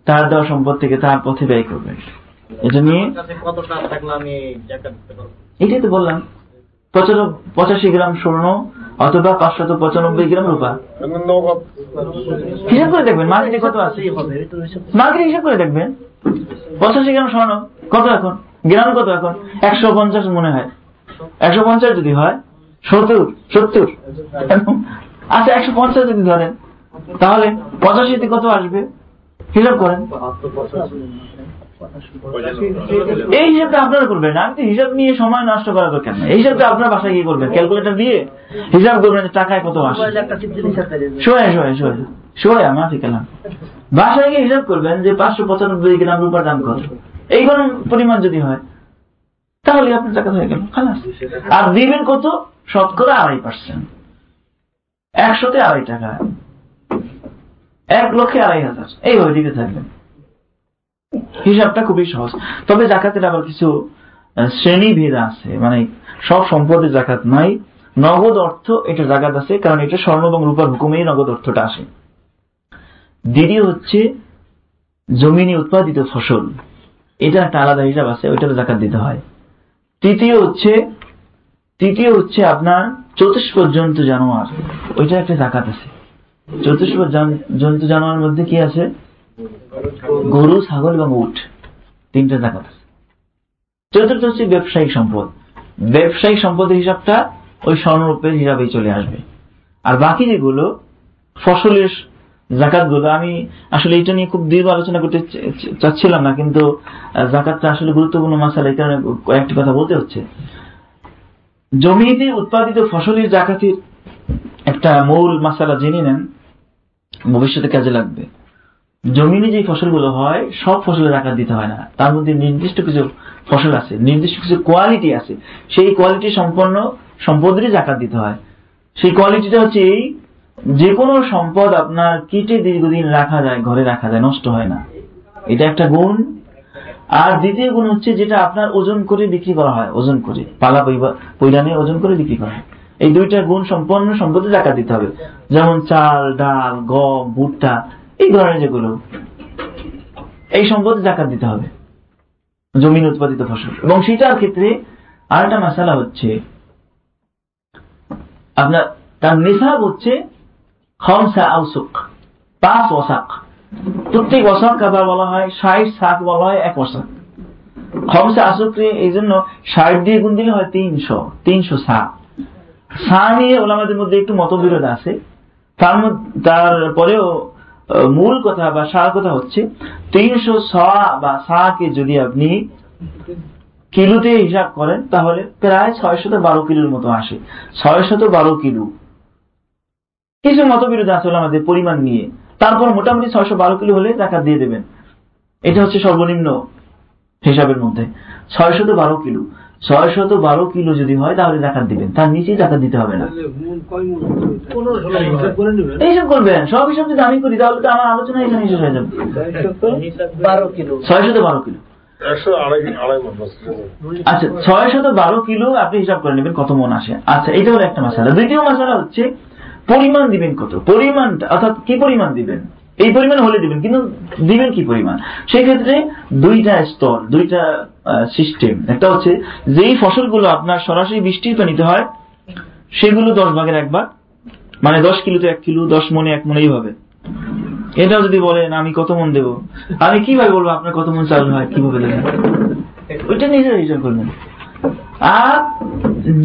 তার দেওয়া সম্পদ থেকে তার পথে ব্যয় করবেন। এটা নিয়ে এটাই তো বললাম। পঁচাশি গ্রাম স্বর্ণ অথবা পাঁচশত পঁচানব্বই গ্রাম রূপা। হিসাব করে দেখবেন মার্কেটে কত আছে? মার্কেটে হিসাব করে দেখবেন। পঁচাশি গ্রাম স্বর্ণ কত এখন? গ্রাম কত এখন? একশো পঞ্চাশ মনে হয়। একশো পঞ্চাশ যদি হয় সত্তর সত্তর। আচ্ছা একশো পঞ্চাশ যদি ধরেন তাহলে পঁচাশিতে কত আসবে? হিসাব করেন। এই হিসাবটা আপনারা করবেন। আমি তো হিসাব নিয়ে সময় নষ্ট করা দরকার নেই। এই হিসাবটা আপনার বাসায় গিয়ে করবেন। ক্যালকুলেটর দিয়ে হিসাব করবেন টাকায় কত আসে। শোয় শোয় শোয় শোয় আমার ঠিক বাসায় গিয়ে হিসাব করবেন যে পাঁচশো পঁচানব্বই গ্রাম রূপার দাম কত। এই কোন পরিমাণ যদি হয় তাহলে আপনার টাকা হয়ে গেল। খালাস। আর দিবেন কত? শতকরা আড়াই পার্সেন্ট। একশোতে আড়াই টাকা। এক লক্ষে আড়াই হাজার। এইভাবে দিতে থাকবেন। হিসাবটা খুবই সহজ। তবে জাকাতের আবার কিছু শ্রেণি ভেদ আছে। মানে সব সম্পদে জাকাত নাই নগদ অর্থ এটা জাকাত আছে, কারণ এটা স্বর্ণ এবং রূপার হুকুমেই নগদ অর্থটা আসে। দ্বিতীয় হচ্ছে জমিনে উৎপাদিত ফসল। এটা একটা আলাদা হিসাব আছে ওইটার জাকাত দিতে হয়। তৃতীয় হচ্ছে তৃতীয় হচ্ছে আপনার চতুষ্প জন্তু জানোয়ার। ওইটা একটা জাকাত আছে। চতুষ্প জন্তু জানোয়ার মধ্যে কি আছে? গরু, ছাগল এবং উঠ তিনটা জাকাত আছে। চতুর্থ হচ্ছে ব্যবসায়িক সম্পদ। ব্যবসায়িক সম্পদের হিসাবটা ওই স্বর্ণরূপের হিসাবেই চলে আসবে। আর বাকি যেগুলো, ফসলের জাকাতগুলো আমি আসলে এটা নিয়ে খুব দীর্ঘ আলোচনা করতে চাচ্ছিলাম না, কিন্তু জাকাতটা আসলে গুরুত্বপূর্ণ মাসাল, এই কারণে কয়েকটি কথা বলতে হচ্ছে। জমিতে উৎপাদিত ফসলের জাকাতের একটা মূল মাসালা জেনে নেন, ভবিষ্যতে কাজে লাগবে। জমিনে যে ফসলগুলো হয়, সব ফসলের আকার দিতে হয় না। তার মধ্যে নির্দিষ্ট কিছু ফসল আছে, নির্দিষ্ট কিছু কোয়ালিটি আছে। সেই কোয়ালিটি সম্পন্ন সম্পদেরই জাকাত দিতে হয়। সেই কোয়ালিটিটা হচ্ছে এই যে কোনো সম্পদ আপনার কিটে দীর্ঘদিন রাখা যায়, ঘরে রাখা যায়, নষ্ট হয় না। এটা একটা গুণ। আর দ্বিতীয় গুণ হচ্ছে যেটা আপনার ওজন করে বিক্রি করা হয়, ওজন করে, পালা পৈরানে ওজন করে বিক্রি করা হয়। এই দুইটা গুণ সম্পন্ন সম্পদে জাকাত দিতে হবে। যেমন চাল, ডাল, গম, ভুট্টা এই ধরনের যেগুলো, এই সম্পদে জাকাত দিতে হবে, জমিন উৎপাদিত ফসল। এবং সেটার ক্ষেত্রে আরেকটা মশালা হচ্ছে, আপনার, তার নিসাব হচ্ছে খমসা আউসুক পাঁচ ওসাক। প্রত্যেক ওসাক আবার বলা হয়, ষাট শাক বলা হয়, এক ওসাক। খমসা আসুক এই জন্য ষাট দিয়ে গুণ দিলে হয় তিনশো তিনশো শাক। সা নিয়ে ওলামাদের মধ্যে একটু মতবিরোধ আছে। তার মধ্যে তারপরেও মূল কথা বা সার কথা হচ্ছে, তিনশো স বা সাকে যদি আপনি কিলোতে হিসাব করেন, তাহলে প্রায় ছয়শত বারো কিলোর মতো আসে। ছয়শত বারো কিলো। কিছু মতবিরোধ আছে আমাদের পরিমাণ নিয়ে? তারপর মোটামুটি ছয়শো বারো কিলো হলে টাকা দিয়ে দেবেন। এটা হচ্ছে সর্বনিম্ন হিসাবের মধ্যে। ছয়শত বারো কিলো। ছয়শত বারো কিলো যদি হয় তাহলে জাকাত দিবেন। তার নিচেই জাকাত দিতে হবে না। এইসব করবেন। সব হিসাব যদি আমি করি তাহলে তো আমার আলোচনা এখানে শেষ হয়ে যাবে। ছয়শত বারো কিলো। আচ্ছা ছয় শত বারো কিলো আপনি হিসাব করে নেবেন কত মন আসে। আচ্ছা এটা হলো একটা মশালা। দ্বিতীয় মশালা হচ্ছে পরিমাণ দিবেন কত? পরিমাণটা অর্থাৎ কি পরিমাণ দিবেন? এই পরিমাণ হলে দিবেন, কিন্তু দিবেন কি পরিমাণ? সেক্ষেত্রে দুইটা স্তর, দুইটা সিস্টেম একটা হচ্ছে যেই ফসলগুলো আপনার সরাসরি বৃষ্টির পানিতে হয়, সেগুলো দশ ভাগের একবার মানে দশ কিলোতে এক কিলো, দশ মনে এক মনে এইভাবে এটা যদি বলেন, আমি কত মন দেব? আমি কীভাবে বলব আপনার কত মন চাল হয়, কীভাবে দেবেন? ওইটা নিজের হিসাব করবেন। আর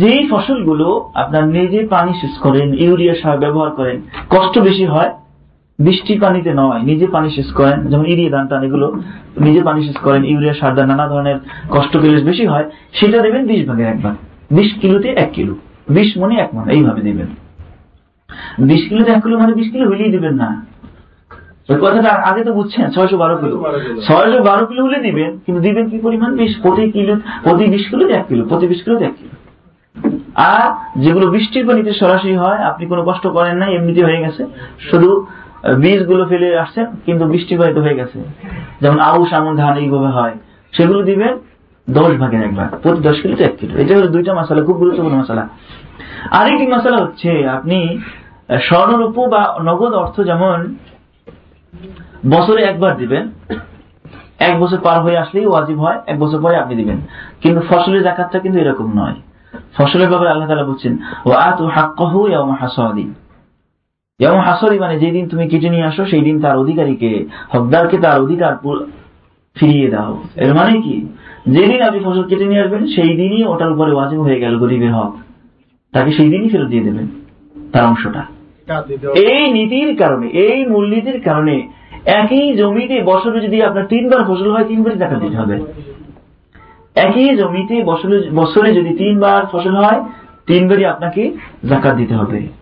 যেই ফসলগুলো আপনার নিজে পানি শেষ করেন, ইউরিয়া সার ব্যবহার করেন, কষ্ট বেশি হয় বৃষ্টি পানিতে নয় নিজে পানি শেষ করেন যেমন ইউরিয়া দান টান এগুলো নিজে পানি শেষ করেন ইউরিয়া সার দান নানা ধরনের কষ্ট পেলে বেশি হয় সেটা দেবেন বিশ ভাগের একবার বিশ কিলোতে এক কিলো। বিশ মনে এক মনে এইভাবে দেবেন। বিশ কিলোতে এক কিলো মানে বিশ কিলো হইলেই দেবেন না। ওই কথাটা আগে তো বুঝছেন ছয়শো বারো কিলো। ছয়শো বারো কিলো। হলে দিবেন কিন্তু দিবেন কি পরিমাণ? বিশ প্রতি কিলো প্রতি বিশ কিলো এক কিলো প্রতি বিশ কিলো এক কিলো। আর যেগুলো বৃষ্টির পানিতে সরাসরি হয় আপনি কোনো কষ্ট করেন না এমনিতে হয়ে গেছে। শুধু বীজগুলো ফেলে আসছেন কিন্তু বৃষ্টির পানিতে হয়ে গেছে। যেমন আউশ, আমন, ধান এইভাবে হয়। সেগুলো দিবেন দশ ভাগের একবার প্রতি দশ কিলোতে এক কিলো। এটা হলো দুইটা মশালা, খুব গুরুত্বপূর্ণ মশালা। আরেকটি মশালা হচ্ছে, আপনি স্বর্ণরূপ বা নগদ অর্থ যেমন বছরে একবার দিবেন, এক বছর পার হয়ে আসলেই ওয়াজিব হয়, এক বছর পরে আপনি দিবেন। কিন্তু ফসলের জাকাতটা কিন্তু এরকম নয়। ফসলের ব্যাপারে আল্লাহ তালা বলছেন ও আত হাক্কাহু ইয়াউমা হাসাদি। যেমন হাসরি মানে যেদিন তুমি কেটে নিয়ে আসো সেই দিন তার অধিকারীকে, হকদারকে তার অধিকার ফিরিয়ে দাও। এর মানে কি? যেদিন আপনি ফসল কেটে নিয়ে আসবেন সেই দিনই ওটার উপরে ওয়াজিব হয়ে গেল গরিবের হক। তাকে সেই দিনই ফেরত দিয়ে দেবেন, তার অংশটা। এই নীতির কারণে, এই মূলনীতির কারণে একই জমিতে বছরে যদি আপনার তিনবার ফসল হয় তিনবারই টাকা দিতে হবে। একই জমিতে বছরে যদি তিনবার ফসল হয়, তিনবারই আপনাকে জাকাত দিতে হবে।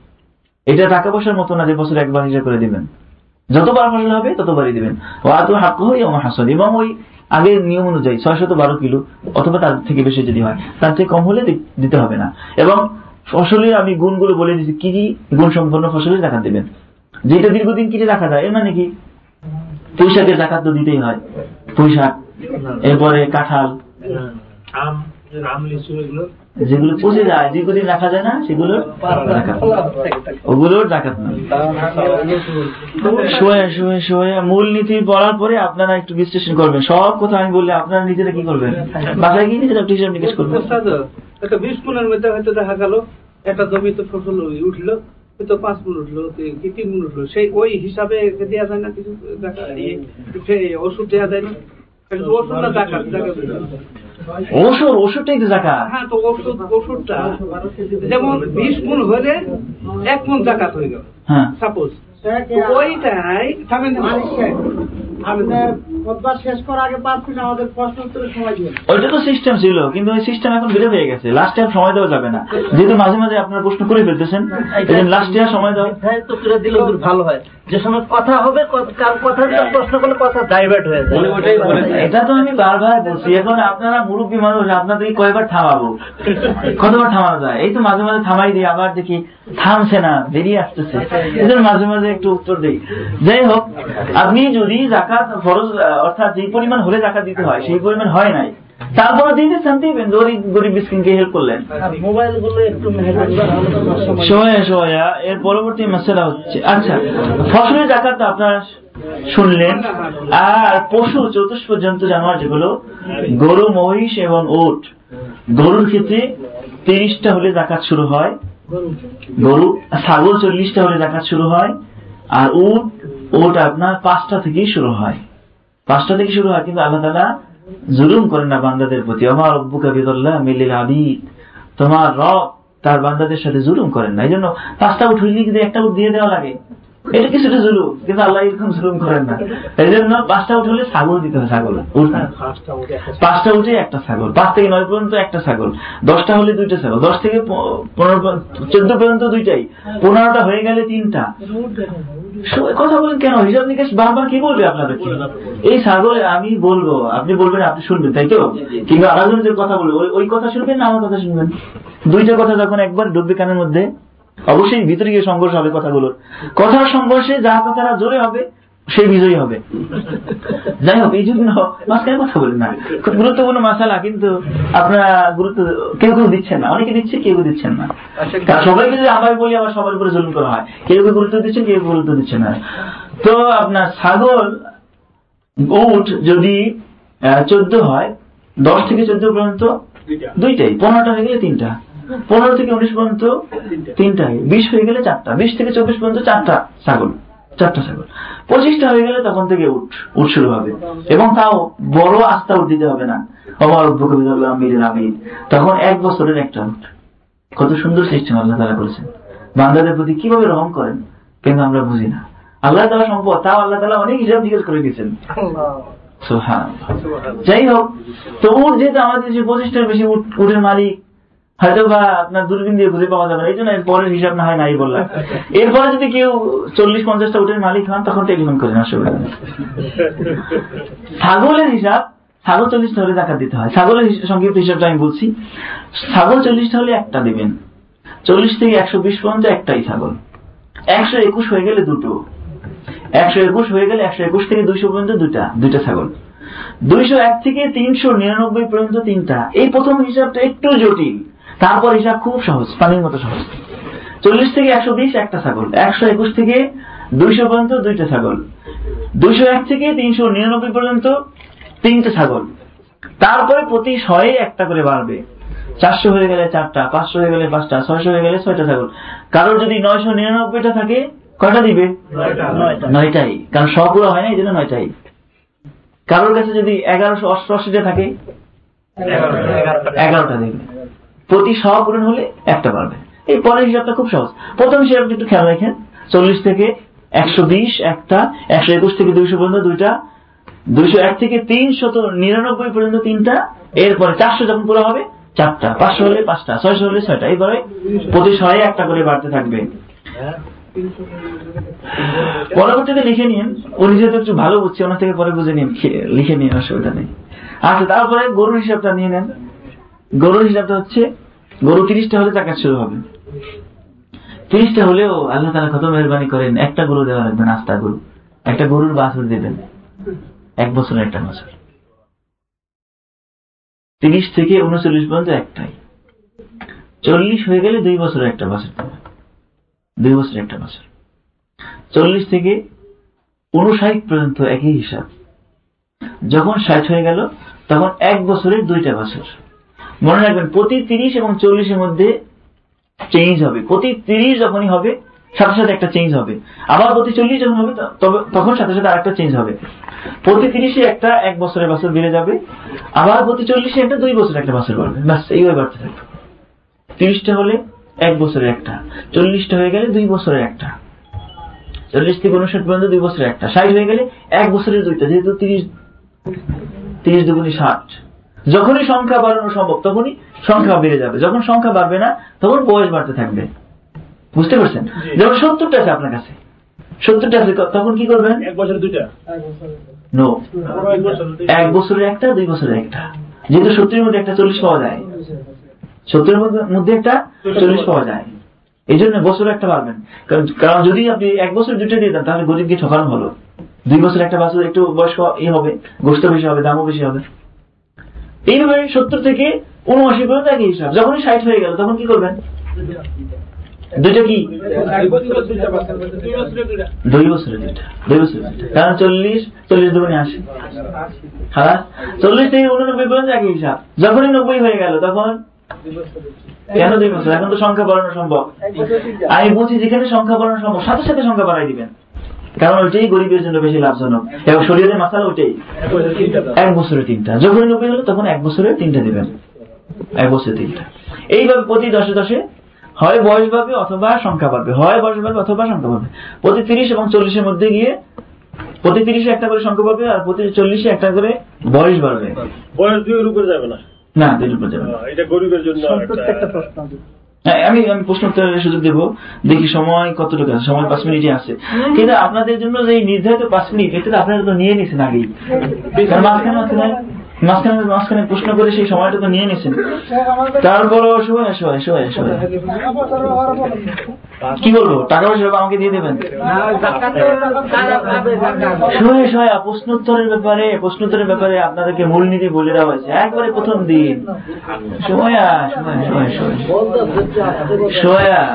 এটা টাকা পয়সার মতো না যে বছরে একবার হিসাব করে দিবেন। যতবার ফসল হবে, ততবারই দিবেন। ও আত হাক্ক হই আমার হাসদ এবং ওই আগের নিয়ম অনুযায়ী ছয়শত বারো কিলো অথবা তার থেকে বেশি যদি হয়, তার থেকে কম হলে দিতে হবে না। এবং ফসলের আমি গুণগুলো বলে দিচ্ছি কি কি গুণ সম্পন্ন ফসলের জাকাত দেবেন? যেটা দীর্ঘদিন কিনে রাখা যায়, এর মানে কি? পুঁইশাকের জাকাত তো দিতেই হয়। পুঁইশাক এরপরে কাঁঠাল যেগুলো পচে যায় দীর্ঘদিন রাখা যায় না সেগুলোর ওগুলোর জাকাত নয় শোয়ে শোয়ে শোয়ে মূলনীতি পড়ার পরে আপনারা একটু বিশ্লেষণ করবেন। সব কথা আমি বললে আপনারা নিজেরা কি করবেন? বাসায় গিয়ে নিজেরা একটু হিসাব নিকেশ করবেন একটা বিশ মনের মধ্যে হয়তো দেখা গেল একটা জমিতে ফসল উঠল হয়তো পাঁচ মন উঠল কি তিন মন উঠল। সেই ওই হিসাবে দেওয়া যায় না কিছু দেখা ওষুধ দেওয়া যায় না? ওষুধ ওষুধটাই তো জাকাত? হ্যাঁ তো ওষুধ ওষুধটা যেমন বিশ মন হলে এক মন জাকাত হয়ে। গেল হ্যাঁ সাপোজ ওইটাই থামেন। আপনার খোদবার শেষ করার আগে পাঁচ মিনিট আমাদের প্রশ্ন উত্তরের সময় দিন। ওইটা তো সিস্টেম ছিল কিন্তু ওই সিস্টেম এখন বেড়ে হয়ে গেছে। লাস্ট টাইম সময় দেওয়া যাবে না। যেহেতু মাঝে মাঝে আপনারা প্রশ্ন করে ফেলতেছেন লাস্ট ইয়ার সময় দেওয়া করে দিলে ভালো হয়। যে সময় কথা হবে কার কথা প্রশ্ন করলে কথা ডাইভার্ট হয়ে যায়। এটা তো আমি বারবার বলছি। এখন আপনারা মুরব্বী মানুষ আপনাদেরকে কয়বার থামাবো? কতবার থামানো যায়? এই তো মাঝে মাঝে থামাই দিই আবার দেখি থামছে না বেরিয়ে আসতেছে। এদের মাঝে মাঝে একটু উত্তর দিই। যাই হোক আপনি যদি জাকাত ফরজ অর্থাৎ যে পরিমাণ হলে জাকাত দিতে হয়, সেই পরিমাণ হয় নাই। তারপরে দিয়ে দিচ্ছেন দিবেন গরিব গরিব মিসকিনকে হেল্প করলেন। মোবাইলগুলো এর পরবর্তী মশলা হচ্ছে আচ্ছা ফসলের জাকাত আপনারা শুনলেন, আর পশু চতুষ্প জন্তু জানোয়ার যেগুলো, গরু, মহিষ এবং ওট গরুর ক্ষেত্রে তিরিশটা হলে জাকাত শুরু হয়, গরু, ছাগল চল্লিশটা হলে জাকাত শুরু হয়, আর উট ওট আপনার পাঁচটা থেকেই শুরু হয়। পাঁচটা থেকে শুরু হয় কিন্তু আল্লাহ তালা জুলুম করেন না বান্দাদের প্রতি। আমার রব্বু কাবিদুল্লাহ মিলিল আবিদ। তোমার রব তার বান্দাদের সাথে জুলুম করেন না। এই জন্য পাঁচটা উঠ হইলে যদি একটা উঠ দিয়ে দেওয়া লাগে। এটা কিছুটা জুলুম কিন্তু আল্লাহ এরকম জুলুম করেন না। এই জন্য পাঁচটা উঠ হলে ছাগল দিতে হয় ছাগল। পাঁচটা উঠে একটা ছাগল। পাঁচ থেকে নয় পর্যন্ত একটা ছাগল। দশটা হলে দুইটা ছাগল। দশ থেকে পনেরো চোদ্দ পর্যন্ত দুইটাই। পনেরোটা হয়ে গেলে তিনটা। কথা বলেন কেন? হিসাব নিকাশ বারবার কি বলবে আপনাদের? এই সাগরে আমি বলব আপনি বলবেন আপনি শুনবেন তাই তো? কিংবা আলাদা যে কথা বলবে ওই- ওই কথা শুনবেন না আমার কথা শুনবেন? দুইটা কথা যখন একবার ডুববে কানের মধ্যে অবশ্যই ভিতরে গিয়ে সংঘর্ষ হবে কথাগুলোর। কথার সংঘর্ষে যা কথাটা জোরে হবে সেই বিজয়ী হবে। যাই হোক এই জন্য মাঝখানে কথা বলেন না। খুব গুরুত্বপূর্ণ মাসালা কিন্তু আপনারা গুরুত্ব কেউ কেউ দিচ্ছেন না। অনেকে দিচ্ছে কেউ কেউ দিচ্ছেন না। সবাইকে যদি আমরা বলি আবার সবার উপরে জুলুম করা হয়। কেউ কেউ গুরুত্ব দিচ্ছেন কেউ কেউ গুরুত্ব দিচ্ছেন না। তো আপনার ছাগল উট যদি চোদ্দ হয় দশ থেকে চোদ্দ পর্যন্ত দুইটাই। পনেরোটা হয়ে গেলে তিনটা। পনেরো থেকে উনিশ পর্যন্ত তিনটাই বিশ হয়ে গেলে চারটা। বিশ থেকে চব্বিশ পর্যন্ত চারটা ছাগল চারটা ছাগল। পঁচিশটা হয়ে গেলে তখন থেকে উঠ উঠ শুরু হবে। এবং তাও বড় আস্থা উঠ দিতে হবে না। আমার আমির তখন এক বছরের একটা উঠ। কত সুন্দর সিস্টেম আল্লাহ তালা করেছেন। বান্দাদের প্রতি কীভাবে রহম করেন কিন্তু আমরা বুঝি না। আল্লাহ তালা সম্পদ তাও আল্লাহ তালা অনেক হিসাব জিজ্ঞেস করে দিয়েছেন। যাই হোক তো উঠ যেহেতু আমাদের যে পঁচিশটার বেশি উটের মালিক হয়তো বা আপনার দূরবীন দিয়ে খুঁজে পাওয়া যাবে এই জন্য পরের হিসাব না হয় নাই বললাম। এরপরে যদি কেউ চল্লিশ, পঞ্চাশটা উটের মালিক হন, তখন টেলিফোন করেন অসুবিধা ছাগলের হিসাব, ছাগল চল্লিশটা হলে জাকাত দিতে হয়। ছাগলের সংক্ষিপ্ত হিসাবটা আমি বলছি। ছাগল চল্লিশটা হলে একটা দিবেন। চল্লিশ থেকে একশো বিশ পর্যন্ত একটাই ছাগল। একশো একুশ হয়ে গেলে দুটো। একশো একুশ হয়ে গেলে একশো একুশ থেকে দুইশো পর্যন্ত দুটা দুইটা ছাগল। দুইশো এক থেকে তিনশো নিরানব্বই পর্যন্ত তিনটা। এই প্রথম হিসাবটা একটু জটিল। তারপর হিসাব খুব সহজ পানির মতো সহজ। চল্লিশ থেকে একশো বিশ একটা ছাগল একশো একুশ থেকে দুইশো পর্যন্ত দুইটা ছাগল দুইশো এক থেকে তিনশো নিরানব্বই পর্যন্ত তিনটে ছাগল। তারপরে প্রতি শয়ে একটা করে বাড়বে। চারশো হয়ে গেলে চারটা পাঁচশো হয়ে গেলে পাঁচটা ছয়শো হয়ে গেলে ছয়টা ছাগল। কারোর যদি নয়শো নিরানব্বইটা থাকে কয়টা দিবে? নয়টাই। কারণ সবগুলো হয় না এই জন্য নয়টাই। কারোর কাছে যদি এগারোশো অষ্টআশিটা থাকে এগারোটা দিবে। প্রতি শ পূরণ হলে একটা পারবে এই পরের হিসাবটা খুব সহজ। প্রথম হিসাবটা একটু খেয়াল রাখেন, চল্লিশ থেকে একশো বিশ একটা, একশো একুশ থেকে দুইশো পর্যন্ত দুইটা, দুইশো এক থেকে তিনশত নিরানব্বই পর্যন্ত তিনটা, এরপরে চারশো যখন পুরো হবে, চারটা, পাঁচশো হলে পাঁচটা, ছয়শো হলে ছয়টা এইভাবে প্রতি শয়ে একটা করে বাড়তে থাকবে। পরবর্তীতে লিখে নিন উনি যেহেতু একটু ভালো বুঝছে, ওনার থেকে পরে বুঝে নিন লিখে নিন, অসুবিধা নেই। আচ্ছা তারপরে গরুর হিসাবটা নিয়ে নেন। গরুর হিসাবটা হচ্ছে গরু তিরিশটা হলে টাকা শুরু হবে। তিরিশটা হলেও আল্লাহ তালা কত মেহরবানি করেন, একটা গরু দেওয়া লাগবে নাস্তা গরু। একটা গরুর বাছুর দেবেন। এক বছরের একটা বছর। তিরিশ থেকে উনচল্লিশ পর্যন্ত একটাই। চল্লিশ হয়ে গেলে দুই বছরের একটা বছর দেবেন। দুই বছর, একটা বছর। চল্লিশ থেকে উনষাট পর্যন্ত একই হিসাব। যখন ষাট হয়ে গেল, তখন এক বছরের দুইটা বছর। মনে রাখবেন, প্রতি তিরিশ এবং চল্লিশের মধ্যে চেঞ্জ হবে। প্রতি তিরিশ যখনই হবে, সাথে সাথে একটা চেঞ্জ হবে। আবার প্রতি চল্লিশ যখন হবে তবে তখন সাথে সাথে আরেকটা চেঞ্জ হবে। প্রতি তিরিশে একটা এক বছরের বছর বেড়ে যাবে, আবার প্রতি চল্লিশে একটা দুই বছরের একটা বছর বাড়বে। ব্যাস, এইভাবে বাড়তে থাকবে। তিরিশটা হলে এক বছরের একটা, চল্লিশটা হয়ে গেলে দুই বছরের একটা। চল্লিশ থেকে উনষাট পর্যন্ত দুই বছরের একটা। ষাট হয়ে গেলে এক বছরের দুইটা, যেহেতু তিরিশ তিরিশ দুগুনি ষাট। যখনই সংখ্যা বাড়ানো সম্ভব তখনই সংখ্যা বেড়ে যাবে। যখন সংখ্যা বাড়বে না তখন বয়স বাড়তে থাকবে। বুঝতে পারছেন? যেমন সত্তরটা আছে আপনার কাছে। সত্তরটা আছে তখন কি করবেন? এক বছর দুইটা। নো এক বছরের একটা দুই বছরের একটা। যেহেতু সত্তরের মধ্যে একটা চল্লিশ পাওয়া যায়। সত্তরের মধ্যে- মধ্যে একটা চল্লিশ পাওয়া যায়। এই জন্য বছর একটা পারবেন কারণ কারণ যদি আপনি এক বছর দুটো দিয়ে দেন তাহলে গরিবকে ঠকানো হলো। দুই বছর একটা বছর একটু বয়স্ক ই হবে গোষ্ঠ বেশি হবে দামও বেশি হবে। এইভাবে সত্তর থেকে উনআশি পর্যন্ত একই হিসাব। যখনই ষাট হয়ে গেল, তখন কি করবেন? দুইটা কি? এক বছর দুইটা। দুই দুই দুই দুইটা। কারণ চল্লিশ চল্লিশ দুগুণে আসে হ্যাঁ? চল্লিশ থেকে উননব্বই পর্যন্ত একই হিসাব। যখনই নব্বই হয়ে গেল, তখন? কেন দুই বছর? এখন তো সংখ্যা বাড়ানো সম্ভব। আমি বলছি যেখানে সংখ্যা বাড়ানো সম্ভব, সাথে সাথে সংখ্যা বাড়াই দিবেন। কারণ ওইটাই গরিবের জন্য বেশি লাভজনক। এবং শরীরের মাসালা ওইটাই। এক বছর তিনটা। যখনই নব্বই হলো তখন এক বছরে তিনটা দিবেন। এক বছরে তিনটা। এইভাবে প্রতি দশে দশে হয় বয়স বাড়বে অথবা সংখ্যা বাড়বে। হয় বয়স বাড়বে অথবা সংখ্যা বাড়বে। প্রতি তিরিশ এবং চল্লিশের মধ্যে গিয়ে প্রতি তিরিশে একটা করে সংখ্যা পাবে আর প্রতি চল্লিশে একটা করে বয়স বাড়বে। বয়স দুইয়ের উপরে যাবে না? না দুটোর উপর যাবে না। এটা গরিবের জন্য একটা প্রশ্ন আমি আমি প্রশ্ন উত্তরের সুযোগ দেবো। দেখি সময় কতটুকু আছে সময় পাঁচ মিনিটই আছে। কিন্তু আপনাদের জন্য যে এই নির্ধারিত পাঁচ মিনিট এটা তো আপনারা তো নিয়ে নিয়েছেন আগেই। মাঝখানে মাঝখানে মাঝখানে প্রশ্ন করে সেই সময়টা তো নিয়ে। কি বলব? টাকা পয়সা আমাকে দিয়ে দেবেন। প্রশ্নোত্তরের ব্যাপারে প্রশ্নোত্তরের ব্যাপারে আপনাদেরকে মূলনীতি বলে দেওয়া হয়েছে। একবারে প্রথম দিন।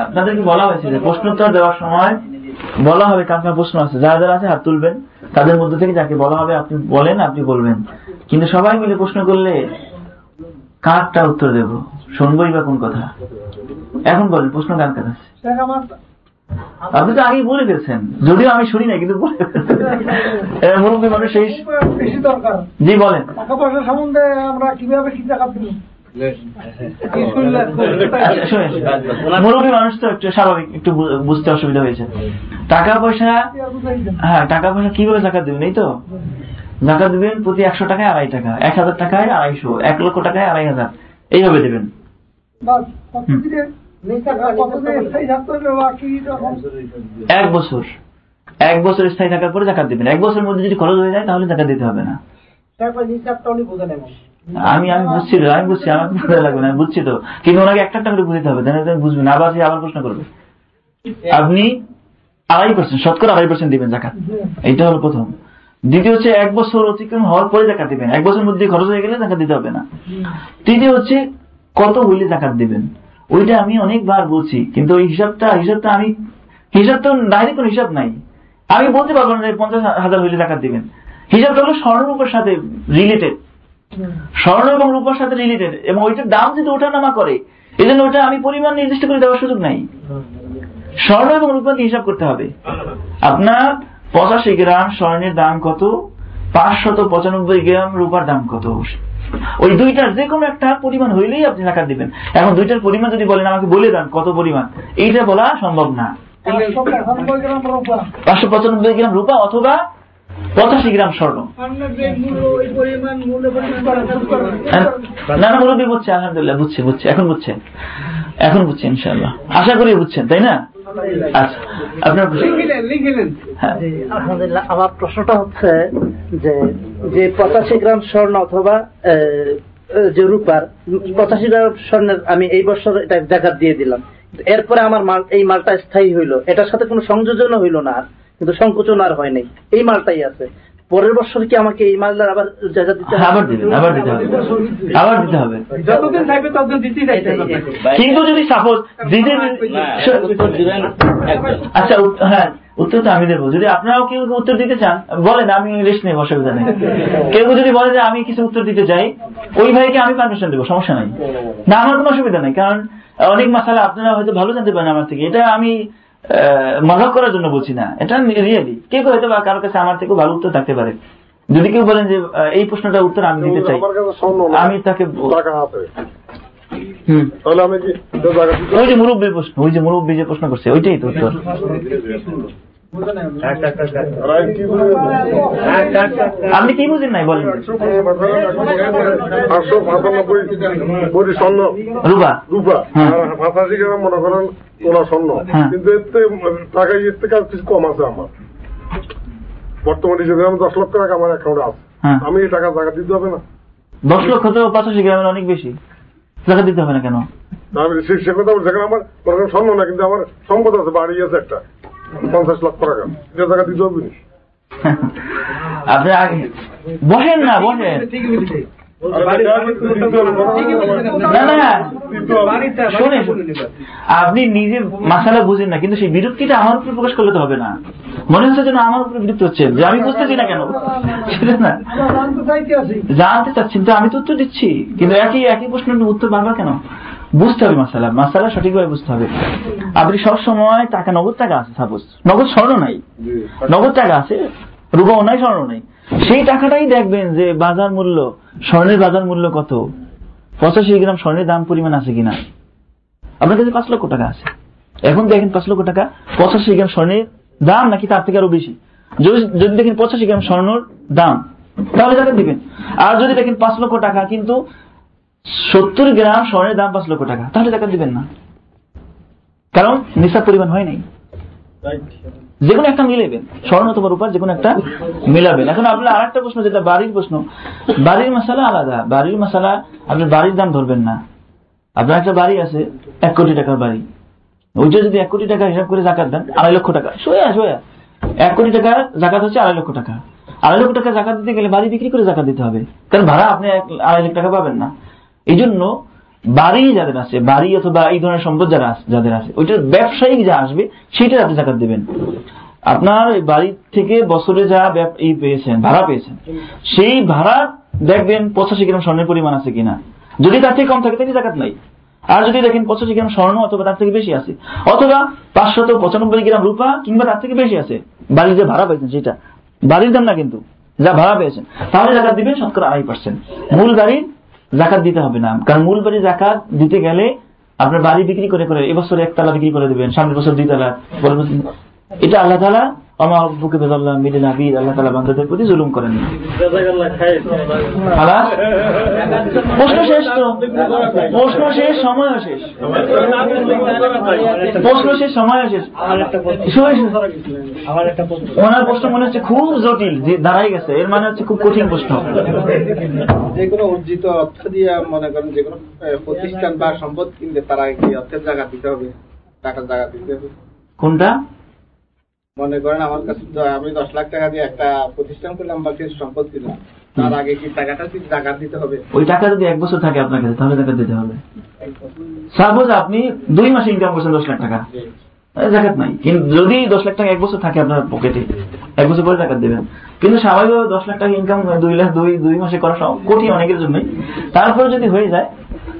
আপনাদেরকে বলা হয়েছে যে প্রশ্নোত্তর দেওয়ার সময় বলা হবে কার প্রশ্ন আছে। যারা যারা আছে, হাত তুলবেন। তাদের মধ্যে থেকে যাকে বলা হবে, আপনি বলেন, আপনি বলবেন। কিন্তু সবাই মিলে প্রশ্ন করলে কারটা উত্তর দেব? শুনবই বা কোন কথা? এখন বলেন প্রশ্ন কার কাছে আপনি তো আগেই বলে ফেলছেন যদিও আমি শুনি না কিন্তু বলে মুরব্বী মানুষ সেই বেশি দরকার। জি বলেন। টাকা পয়সা সম্বন্ধে আমরা কীভাবে কি টাকা। মুরব্বী মানুষ তো একটু স্বাভাবিক একটু বুঝতে অসুবিধা হয়েছে। টাকা পয়সা হ্যাঁ টাকা পয়সা কীভাবে জাকাত দেবেন এই তো? জাকাত দেবেন প্রতি একশো টাকায় আড়াই টাকা এক হাজার টাকায় আড়াইশো এক লক্ষ টাকায় আড়াই হাজার। এইভাবে দেবেন। এক বছর। এক বছর স্থায়ী থাকার পরে জাকাত দেবেন। এক বছরের মধ্যে যদি খরচ হয়ে যায় তাহলে জাকাত দিতে হবে না। আমি আমি বুঝছি তো আমি বুঝছি আমার বোঝা লাগবে না বুঝছি তো। কিন্তু ওনাকে একটা টাকা করে বুঝতে হবে তাহলে তো বুঝবেন। আবার সে আবার প্রশ্ন করবে। আপনি আড়াই পার্সেন্ট শতকরা আড়াই পার্সেন্ট দিবেন জাকাত। এইটা হলো প্রথম। দ্বিতীয় হচ্ছে এক বছর অতিক্রম হওয়ার পরে জাকাত দিবেন। এক বছরের মধ্যে খরচ হয়ে গেলে জাকাত দিতে হবে না। তৃতীয় হচ্ছে কত হইলে জাকাত দিবেন? ওইটা আমি অনেকবার বলছি কিন্তু ওই হিসাবটা হিসাবটা আমি হিসাব তো ডাইরেক্ট কোনো হিসাব নাই। আমি বলতে পারব না যে পঞ্চাশ হাজার হইলে জাকাত দিবেন। হিসাবটা হলো স্বর্ণরূপের সাথে রিলেটেড স্বর্ণ এবং রূপার সাথে রিলেটেড এবং ওইটার দাম যদি ওঠানামা করে এই জন্য ওটা আমি পরিমাণ নির্দিষ্ট করে দেওয়ার সুযোগ নাই। স্বর্ণ এবং রূপাকে হিসাব করতে হবে। আপনার পঁচাশি গ্রাম স্বর্ণের দাম কত? পাঁচশত পঁচানব্বই গ্রাম রূপার দাম কত? ওই দুইটার যে কোনো একটা পরিমাণ হইলেই আপনি টাকা দিবেন। এখন দুইটার পরিমাণ যদি বলেন, আমাকে বলে দেন কত পরিমাণ। এইটা বলা সম্ভব না। পাঁচশো পঁচানব্বই গ্রাম রূপা অথবা পঁচাশি গ্রাম স্বর্ণ। না না বুঝছে, আলহামদুলিল্লাহ, বুঝছে বুঝছে। এখন বুঝছেন। এখন বুঝছে ইনশাল্লাহ আশা করি বুঝছেন, তাই না? আচ্ছা আপনার লিখিলেন লিখিলেন হ্যাঁ। আলহামদুলিল্লাহ আমার প্রশ্নটা হচ্ছে যে যে পঁচাশি গ্রাম স্বর্ণ অথবা যে রূপার পঁচাশি গ্রাম স্বর্ণের আমি এই বছর এটা জাকাত দিয়ে দিলাম। এরপরে আমার মাল এই মালটা স্থায়ী হইল। এটার সাথে কোনো সংযোজন হইল না আর কিন্তু সংকোচন আর হয় নাই। এই মালটাই আছে। পরের বছর কি আমাকে এই মালটার আবার জাকাত দিতে হ্যাঁ, আবার দিবেন আবার দিতে হবে। আবার দিতে হবে। যতদিন থাকবে ততদিন দিতেই থাকতে হবে কিন্তু যদি সাপোজ দিতে আচ্ছা হ্যাঁ উত্তর তো আমি দেবো। যদি আপনারাও কেউ উত্তর দিতে চান বলেন আমি ইংলিশ নেই অসুবিধা নেই। কেউ কেউ যদি বলে যে আমি কিছু উত্তর দিতে চাই ওই ভাইকে আমি পারমিশন দেবো সমস্যা নাই। না আমার কোনো অসুবিধা নেই কারণ অনেক মাসালা আপনারা হয়তো ভালো জানতে পারেন আমার থেকে। এটা আমি মজা করার জন্য বলছি না। এটা রিয়েলি। কেউ হয়তো বা কারোর কাছে আমার থেকে ভালো উত্তর থাকতে পারে। যদি কেউ বলেন যে এই প্রশ্নটার উত্তর আমি দিতে চাই আমি তাকে ওই যে মুরব্বী প্রশ্ন ওই যে মুরব্বী যে প্রশ্ন করছে ওইটাই তো উত্তর? আপনি কি বুঝেন নাই? বলেন। পঁচানব্বই স্বর্ণ। রূপা। হ্যাঁ। পাঁচাশি গ্রাম মনে করেন স্বর্ণ। হ্যাঁ। কিন্তু টাকা এর থেকে আর কিছু কম আছে আমার। বর্তমানে হিসেবে আমি দশ লক্ষ টাকা আমার অ্যাকাউন্টে আছে। হ্যাঁ। আমি এই টাকা টাকা দিতে হবে না। দশ লক্ষ তো পঁচাশি গ্রামের অনেক বেশি। টাকা দিতে হবে না কেন? আমি সে কথা আমার স্বর্ণ না কিন্তু আমার সম্পদ আছে বাড়ি আছে একটা। পঞ্চাশ লক্ষ টাকা এটা টাকা দিতে হবে আপনি আগে বসেন না বসেন আপনি। নিজে মাসালা বুঝেন না কিন্তু সেই বিরক্তিটা আমার উপরে প্রকাশ করলে তো হবে না। মনে হচ্ছে যেন আমার উপরে বিরক্ত হচ্ছে যে আমি বুঝতেছি না কেন। না। জানতে চাচ্ছেন তো আমি তো উত্তর দিচ্ছি কিন্তু একই একই প্রশ্নের উত্তর বারবার কেন? বুঝতে হবে মাসালা। মাসালা সঠিকভাবে বুঝতে হবে। আপনি সব সময় টাকা নগদ টাকা আছে সাপোজ নগদ স্বর্ণ নাই। নগদ টাকা আছে রুবাও নাই স্বর্ণ নাই। সেই টাকাটাই দেখবেন যে বাজার মূল্য স্বর্ণের বাজার মূল্য কত? পঁচাশি গ্রাম স্বর্ণের দাম পরিমাণ আছে কিনা? আপনার কাছে পাঁচ লক্ষ টাকা আছে। এখন দেখেন পাঁচ লক্ষ টাকা পঁচাশি গ্রাম স্বর্ণের দাম নাকি তার থেকে আরও বেশি? যদি দেখেন পঁচাশি গ্রাম স্বর্ণর দাম তাহলে টাকা দিবেন আর যদি দেখেন পাঁচ লক্ষ টাকা কিন্তু সত্তর গ্রাম স্বর্ণের দাম পাঁচ লক্ষ টাকা। তাহলে টাকা দিবেন না। কারণ নিসাব পরিমাণ হয় নাই। যে কোনো একটা মিলাবেন স্বর্ণ অথবা রূপার যে কোনো একটা মিলাবেন। এখন আপনার আর একটা প্রশ্ন, যেটা বাড়ির প্রশ্ন। বাড়ির মশালা আলাদা। বাড়ির মশালা আপনি বাড়ির দাম ধরবেন না। আপনার একটা বাড়ি আছে, এক কোটি টাকার বাড়ি। ওইটা যদি এক কোটি টাকা হিসাব করে জাকাত দেন, আড়াই লক্ষ টাকা। সোয়া সোয়া। এক কোটি টাকার জাকাত হচ্ছে আড়াই লক্ষ টাকা। আড়াই লক্ষ টাকা জাকাত দিতে গেলে বাড়ি বিক্রি করে জাকাত দিতে হবে। কারণ ভাড়া আপনি আড়াই লাখ টাকা পাবেন না। এই জন্য বাড়ি যাদের আছে, বাড়ি অথবা এই ধরনের সম্পদ যারা যাদের আছে ওইটার ব্যবসায়িক যা আসবে, সেটার আপনি জাকাত দেবেন। আপনার বাড়ি থেকে বছরে যা ব্যব- ই পেয়েছেন, ভাড়া পেয়েছেন, সেই ভাড়া দেখবেন পঁচাশি গ্রাম স্বর্ণের পরিমাণ আছে কিনা। যদি তার থেকে কম থাকে, তাহলে জাকাত নাই। আর যদি দেখেন পঁচাশি গ্রাম স্বর্ণ অথবা তার থেকে বেশি আছে, অথবা পাঁচশত পঁচানব্বই গ্রাম রূপা কিংবা তার থেকে বেশি আছে, বাড়ির যে ভাড়া পেয়েছেন সেটা, বাড়ির দাম না কিন্তু, যা ভাড়া পেয়েছেন, তাহলে জাকাত দিবেন শতকরা আড়াই পার্সেন্ট মূল বাড়ির জাকাত দিতে হবে না। কারণ মূল বাড়ি জাকাত দিতে গেলে আপনার বাড়ি বিক্রি করে করে এবছর একতলা বিক্রি করে দেবেন, সামনের বছর দুই তালা বছর এটা আল্লাহ তালা আমার বুকে বেজাল্লাহ মিলে নাবির আল্লাহ তালা বান্ধবদের প্রতি জুলুম করেন প্রশ্ন শেষ তো। প্রশ্ন শেষ সময় শেষ। প্রশ্ন শেষ সময় শেষ। ওনার প্রশ্ন মনে হচ্ছে খুব জটিল যে দাঁড়াই গেছে। এর মানে হচ্ছে খুব কঠিন প্রশ্ন। যে কোনো অর্জিত অর্থ দিয়ে মনে করেন যে কোনো প্রতিষ্ঠান বা সম্পদ কিনতে তারা কি অর্থের জায়গা দিতে হবে টাকার জায়গা দিতে হবে। কোনটা? মনে করেন আমার কাছে আমি দশ লাখ টাকা দিয়ে একটা প্রতিষ্ঠান করলাম বা কিছু সম্পদ কিনলাম। তার আগে কি টাকাটা কি দিতে হবে? ওই টাকা যদি এক বছর থাকে আপনার কাছে তাহলে দিতে হবে। সাপোজ আপনি দুই মাসে ইনকাম করছেন দশ লাখ টাকা। জাকাত নাই। কিন্তু যদি দশ লাখ টাকা এক বছর থাকে আপনার পকেটে এক বছর পরে টাকা দেবেন। কিন্তু স্বাভাবিকভাবে দশ লাখ টাকা ইনকাম দুই লাখ দুই দুই মাসে করা কঠিন অনেকের জন্যই। তারপরে যদি হয়ে যায়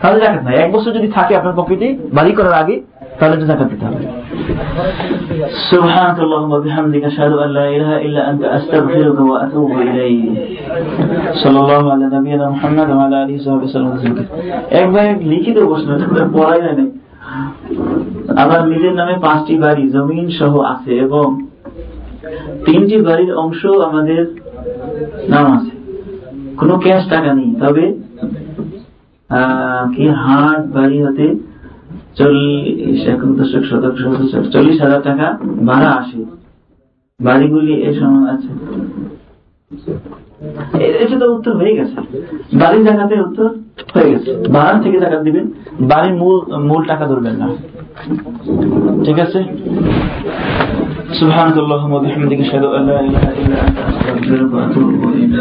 তাহলে জাকাত নাই। এক বছর যদি থাকে আপনার পকেটে বাড়ি করার আগে তাহলে জাকাত দিতে হবে। سبحانك اللهم وبحمدك أشهد أن لا إله إلا أنت أستغفرك وأتوب إليك صلى الله على نبينا محمد وعلى آله وصحبه وسلم تسليما এক ভাই এক লিখিত প্রশ্ন এটা তো পড়াই নাই আমার নিজের নামে পাঁচটি বাড়ি জমিন সহ আছে এবং তিনটি বাড়ির অংশ আমাদের নাম আছে কোনো ক্যাশ টাকা নেই তবে আহ, কি হাট বাড়ি হতে চল্লিশ এখন দশক শতক শতক চল্লিশ হাজার টাকা ভাড়া আসে বাড়িগুলি এ সময় আছে এ- এটা তো উত্তর হয়ে গেছে বাড়ির জায়গাতে উত্তর হয়ে গেছে ভাড়া থেকে টাকা দিবেন বাড়ির মূল মূল টাকা ধরবেন না ঠিক আছে سبحانك اللهم وبحمدك اشهد ان لا اله الا انت استغفرك واتوب اليك